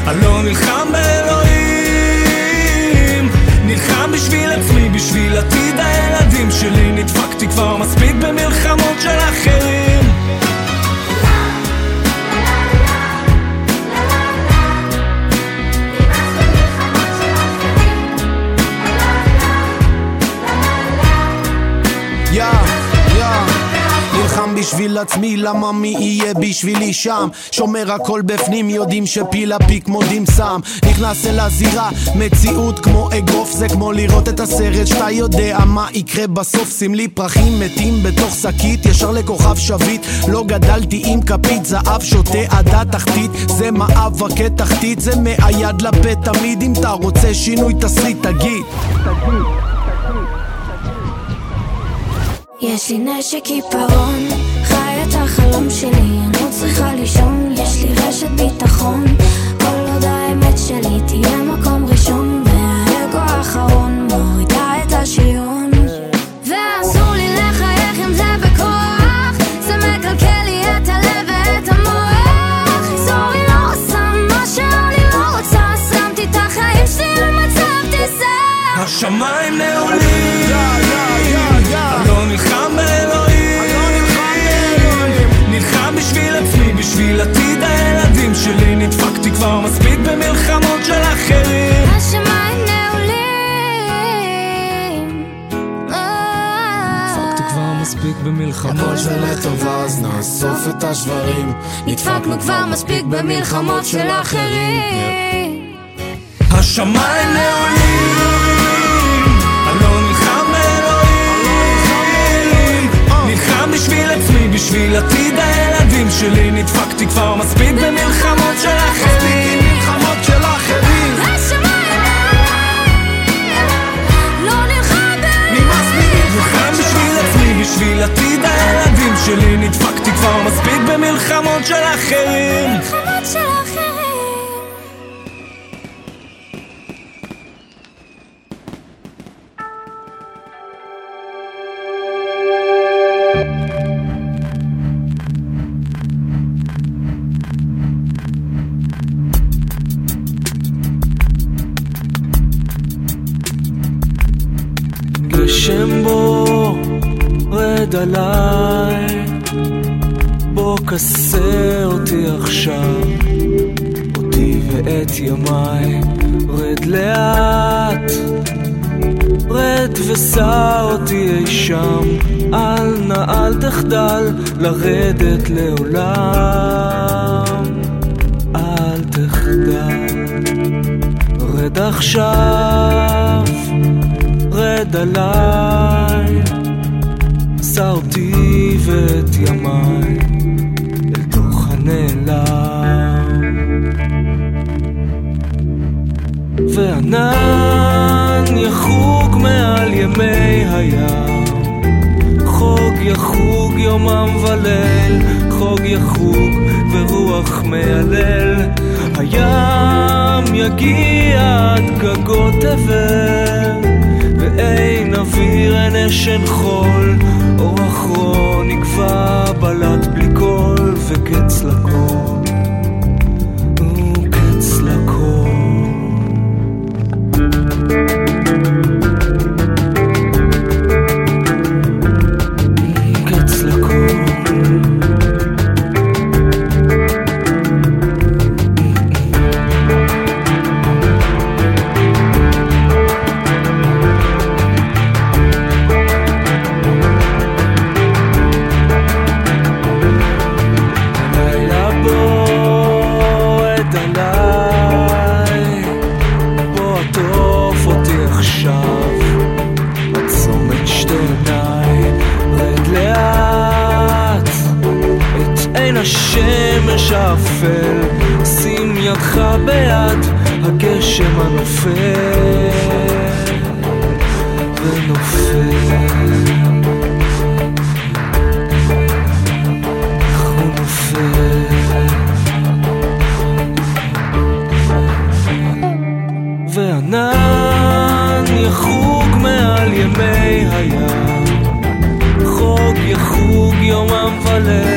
אני לא נלחם באלוהים נלחם בשביל עצמי, בשביל עתיד הילדים שלי. נדפקתי כבר מספיק במלחמות של אחרים בשביל עצמי, למה מי יהיה בשבילי שם? שומר הכל בפנים, יודעים שפיל הפיק מודים סם נכנס אל הזירה, מציאות כמו אגרוף זה כמו לראות את הסרט שאתה יודע מה יקרה בסוף. שים לי פרחים מתים בתוך שקית, ישר לכוכב שביט. לא גדלתי עם כפית זהב, שותה עד התחתית. זה מאבקי תחתית, זה מהיד לפה תמיד. אם אתה רוצה שינוי תסריט תגיד. יש לי נשק עיפרון, החלום שלי, אני לא צריכה לישון, יש לי רשת ביטחון. כל עוד האמת שלי תהיה מקום ראשון והאגו האחרון מורידה את השריון. ואסור לי לחייך עם זה בכוח זה מקלקל לי את הלב ואת המוח. סורי לא עושה מה שאני לא רוצה שמתי את החיים שלי במצב טיסה השמיים נעולים. במלחמות. הכל זה לטובה אז נאסוף את השברים. נדפקנו כבר מספיק במלחמות של אחרים. השמיים נעולים אני לא נלחם באלוהים נלחם בשביל עצמי, בשביל עתיד הילדים שלי. נדפקתי כבר מספיק במלחמות של אחרים בשביל עתיד הילדים שלי נדפקתי כבר מספיק במלחמות של אחרים. במלחמות של אחרים עליי. בוא כסה אותי עכשיו. אותי ואת ימיי. רד לאט. רד וסע אותי אי שם. אל נא אל תחדל לרדת לעולם. אל תחדל. רד עכשיו. רד עליי, שא אותי ואת ימיי אל תוך הנעלם. וענן יחוג מעל ימי הים, חוג יחוג יומם וליל, חוג יחוג ורוח מיילל. הים יגיע עד גגות תבל, ואין אוויר, אין אשן חול, אור אחרון נקבע בלט בלי קול, האפל, שים ידך ביד הגשם הנופל, ונופל. וענן יחוג מעל ימי הים. חוג יחוג יומם וליל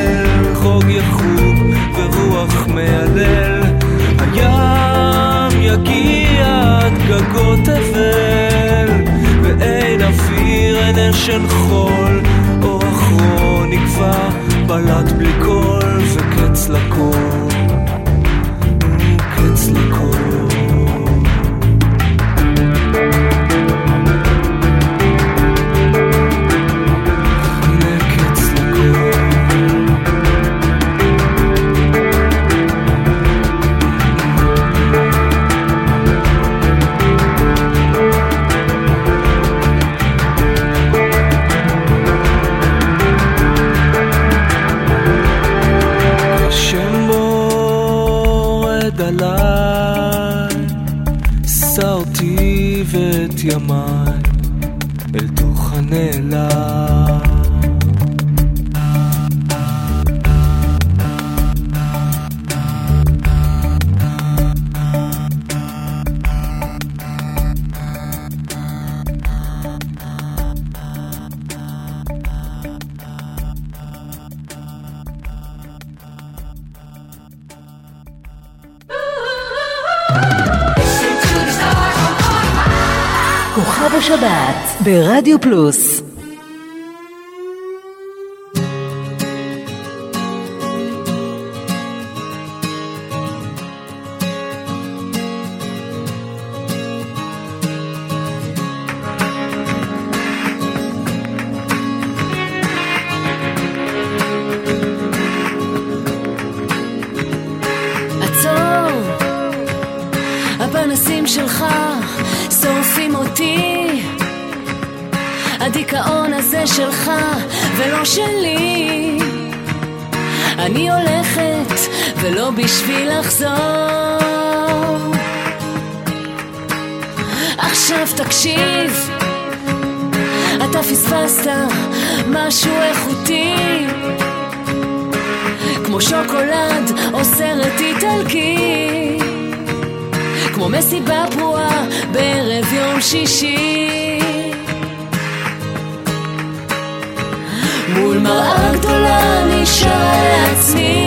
גגות תבל ואין אוויר אין אשן חול. אור אחרון נקבע בלט בלי קול וקץ לכל ואת ימיי ברדיו פלוס בשביל לחזור. עכשיו תקשיב, אתה פספסת משהו איכותי, כמו שוקולד או סרט איטלקי, כמו מסיבה פרועה בערב יום שישי. מול מראה גדולה נשאר לעצמי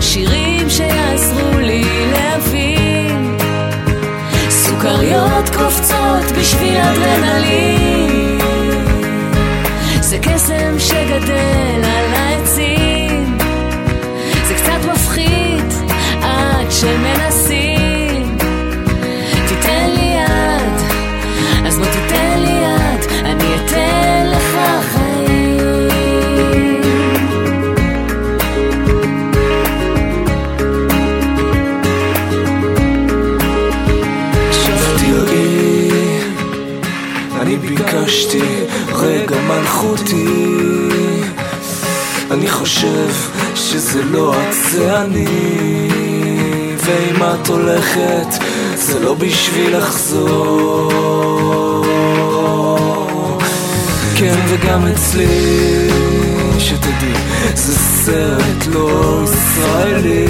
שירים שיעזרו לי להבין סוכריות קופצות בשביל אדרנלין. זה קסם שגדל על העצים זה קצת מפחיד עד שמנסים רגע מלכותי אני חושב שזה לא את, זה אני. ואם את הולכת זה לא בשביל לחזור. כן וגם אצלי שתדעי זה סרט לא ישראלי.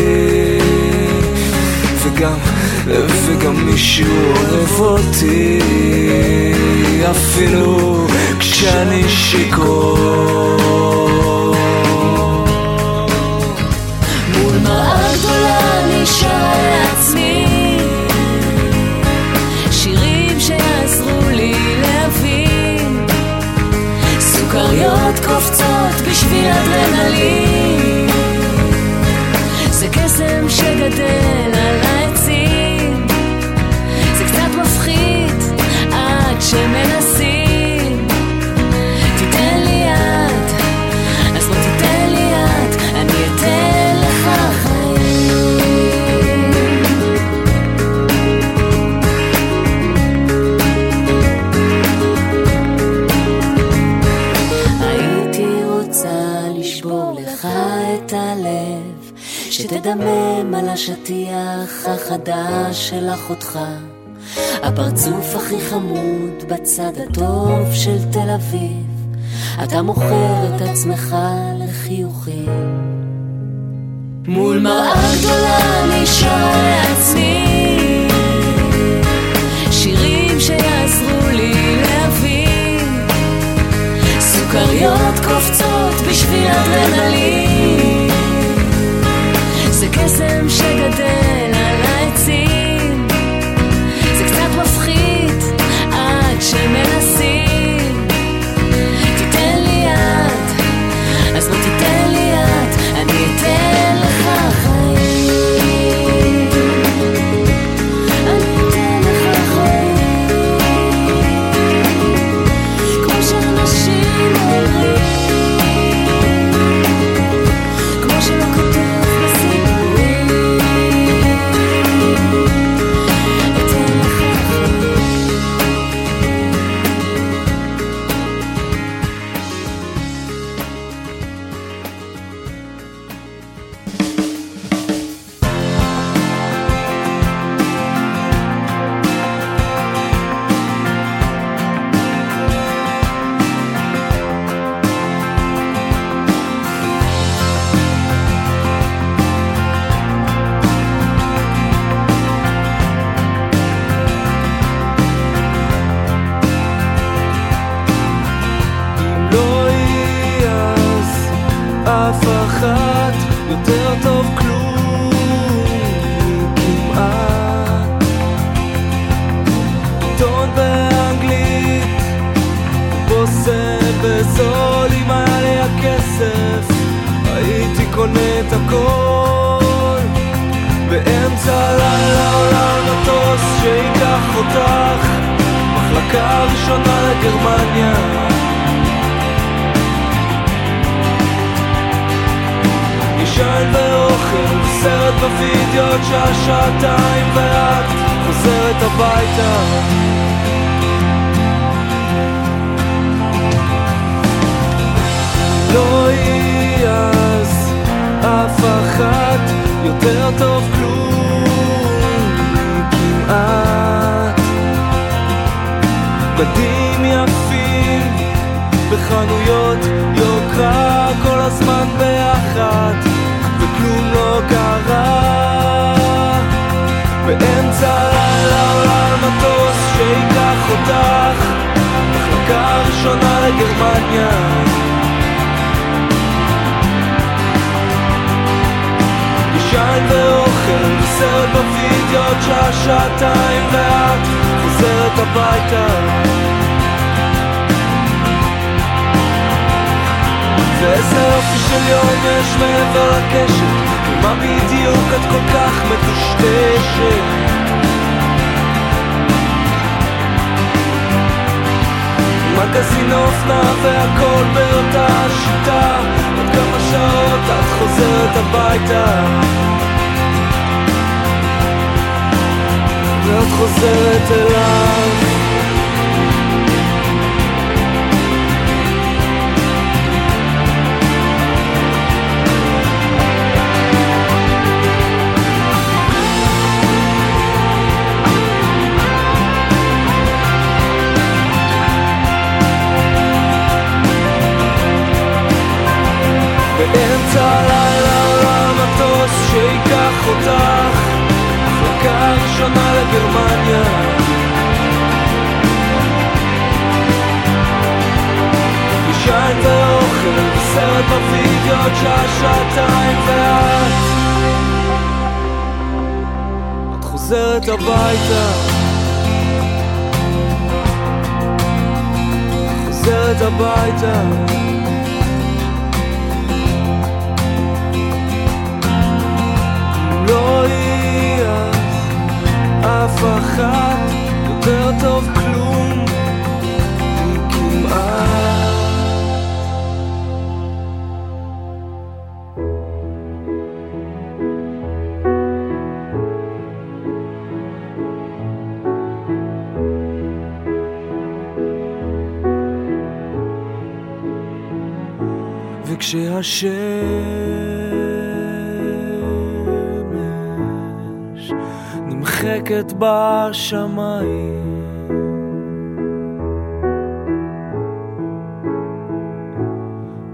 וגם וגם מישהו אוהב אותי אפילו כשאני שיכור. מול מראה גדולה נשאר לעצמי שירים שיעזרו לי להבין. סוכריות קופצות בשביל אדרנלין. זה קסם שגדל על העצים שמנסים. הלב שתדמם על השטיח החדש של אחותך הפרצוף הכי חמוד בצד הטוב של תל אביב, אתה מוכר את עצמך לחיוכים. מול מראה גדולה נשאר לעצמי שירים שיעזרו לי להבין. סוכריות קופצות בשביל אדרנלין. זה קסם שגדל שמנסים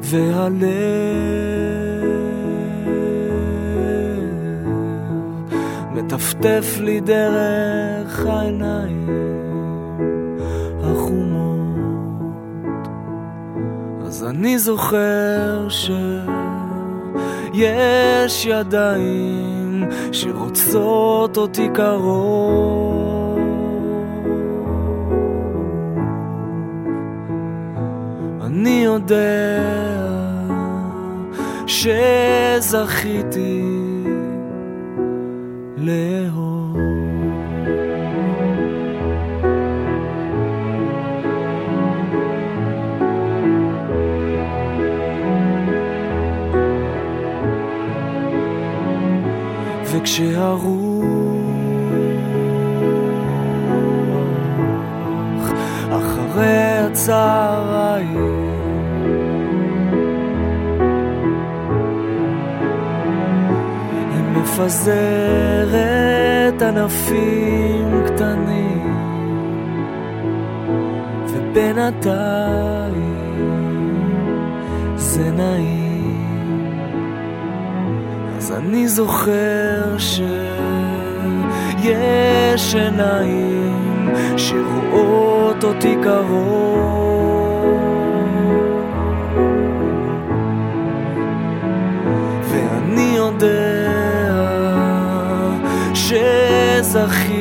והלב מטפטף לי דרך העיניים. החומות. אז אני זוכר שיש ידיים שרוצות אותי קרוב. אני יודע שזכיתי לאהוב. וכשהרוח אחרי הצהריים מפזרת ענפים קטנים, ובינתיים זה נעים. אז אני זוכר שיש עיניים שרואות אותי קרוב. zachi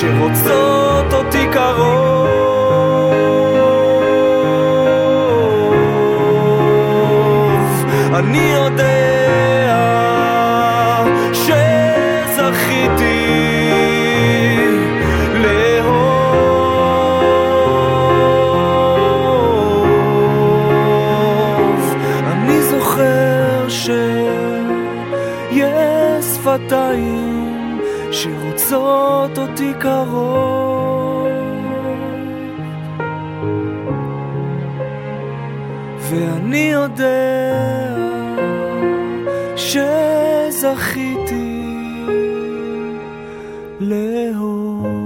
שרוצות אותי קרוב. אני יודע קרוב ואני יודע שזכיתי לאהוב.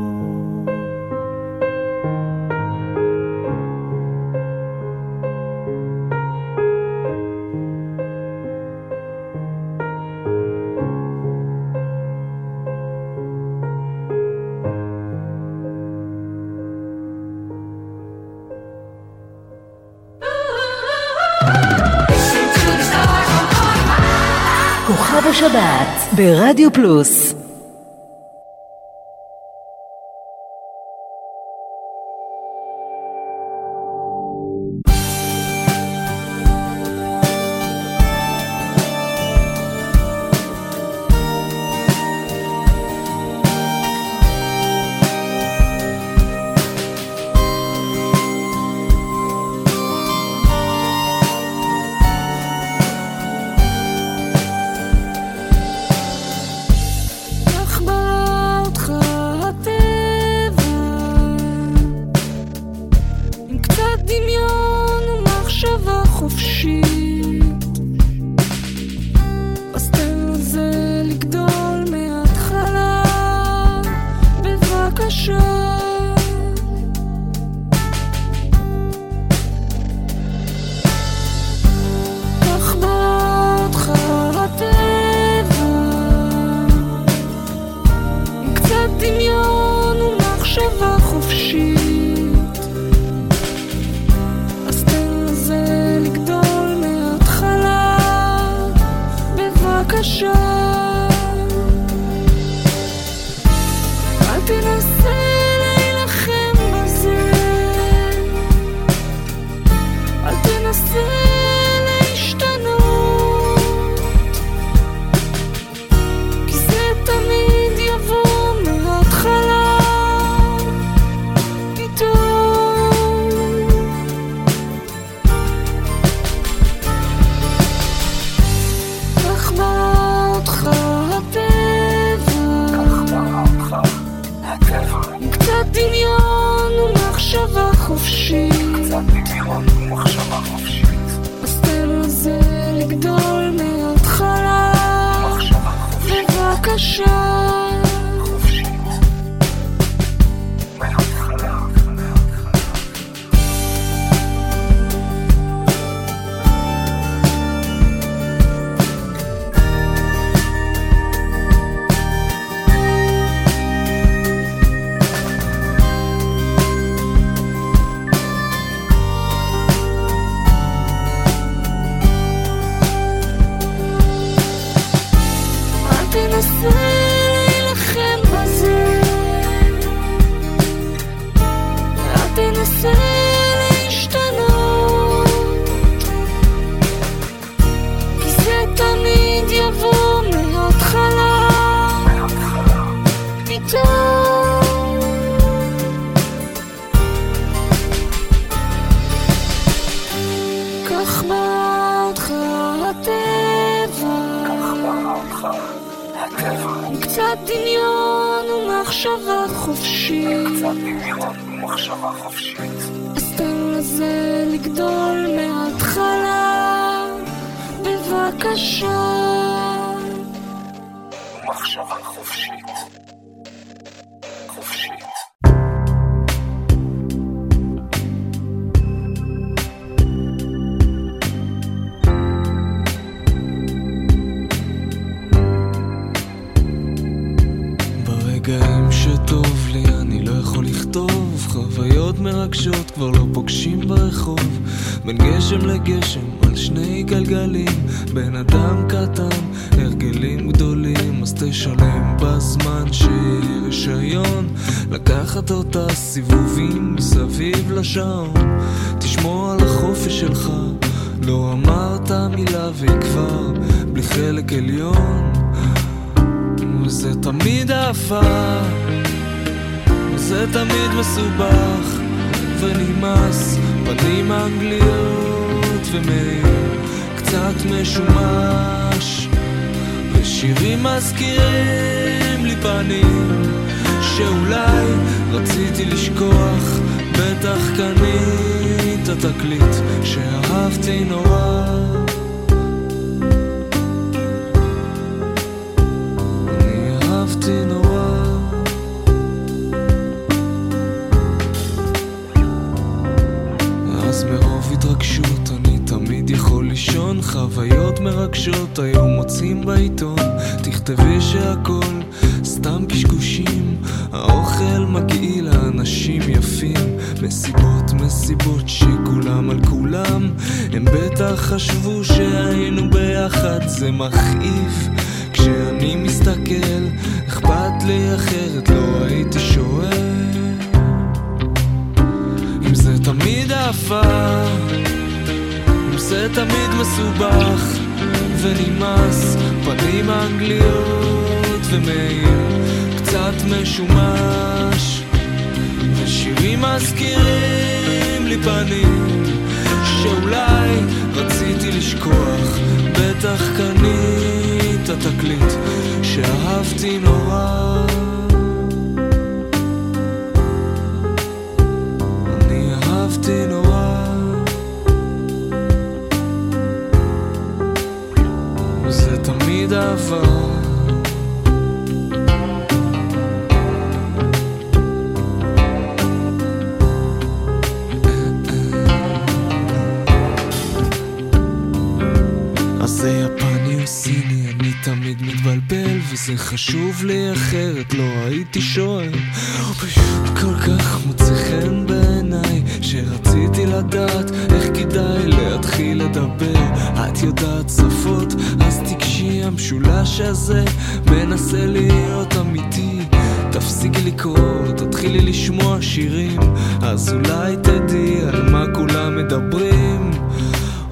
ברדיו פלוס. חוויות מרגשות כבר לא פוגשים ברחוב. בין גשם לגשם על שני גלגלים בן אדם קטן הרגלים גדולים אז תשלם בזמן שיהיה רישיון לקחת אותה סיבובים מסביב לשעון. תשמור על החופש שלך לא אמרת מילה והיא כבר בלי חלק עליון. וזה תמיד אהבה, וזה תמיד מסובך ונמאס, פנים אנגליות ומעיר קצת משומש. ושירים מזכירים לי פנים שאולי רציתי לשכוח. בטח קנית תקליט שאהבתי נורא חוויות מרגשות היום מוצאים בעיתון. תכתבי שהכל סתם קשקושים. האוכל מגעיל לאנשים יפים. מסיבות מסיבות שכולם על כולם. הם בטח חשבו שהיינו ביחד זה מכאיב. כשאני מסתכל, אכפת לי אחרת, לא הייתי שואל. אם זה תמיד אם זה תמיד מסובך ונמאס, פנים אנגליות ומעיר קצת משומש. ושירים מזכירים לי פנים שאולי רציתי לשכוח, בטח קנית תקליט שאהבתי נורא. חשוב לי אחרת, לא הייתי שואל. הוא פשוט כל כך מוצא חן בעיניי שרציתי לדעת איך כדאי להתחיל לדבר. את יודעת שפות, אז תיגשי המשולש הזה מנסה להיות אמיתי. תפסיקי לקרוא, תתחילי לשמוע שירים אז אולי תדעי על מה כולם מדברים.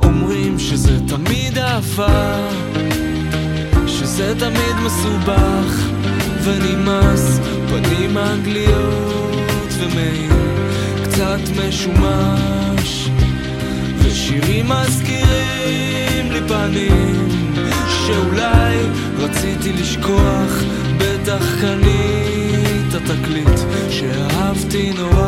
אומרים שזה תמיד אהבה שזה תמיד מסובך ונמאס פנים אנגליות ומעיר קצת משומש. ושירים מזכירים לי פנים שאולי רציתי לשכוח בטח קנית תקליט שאהבתי נורא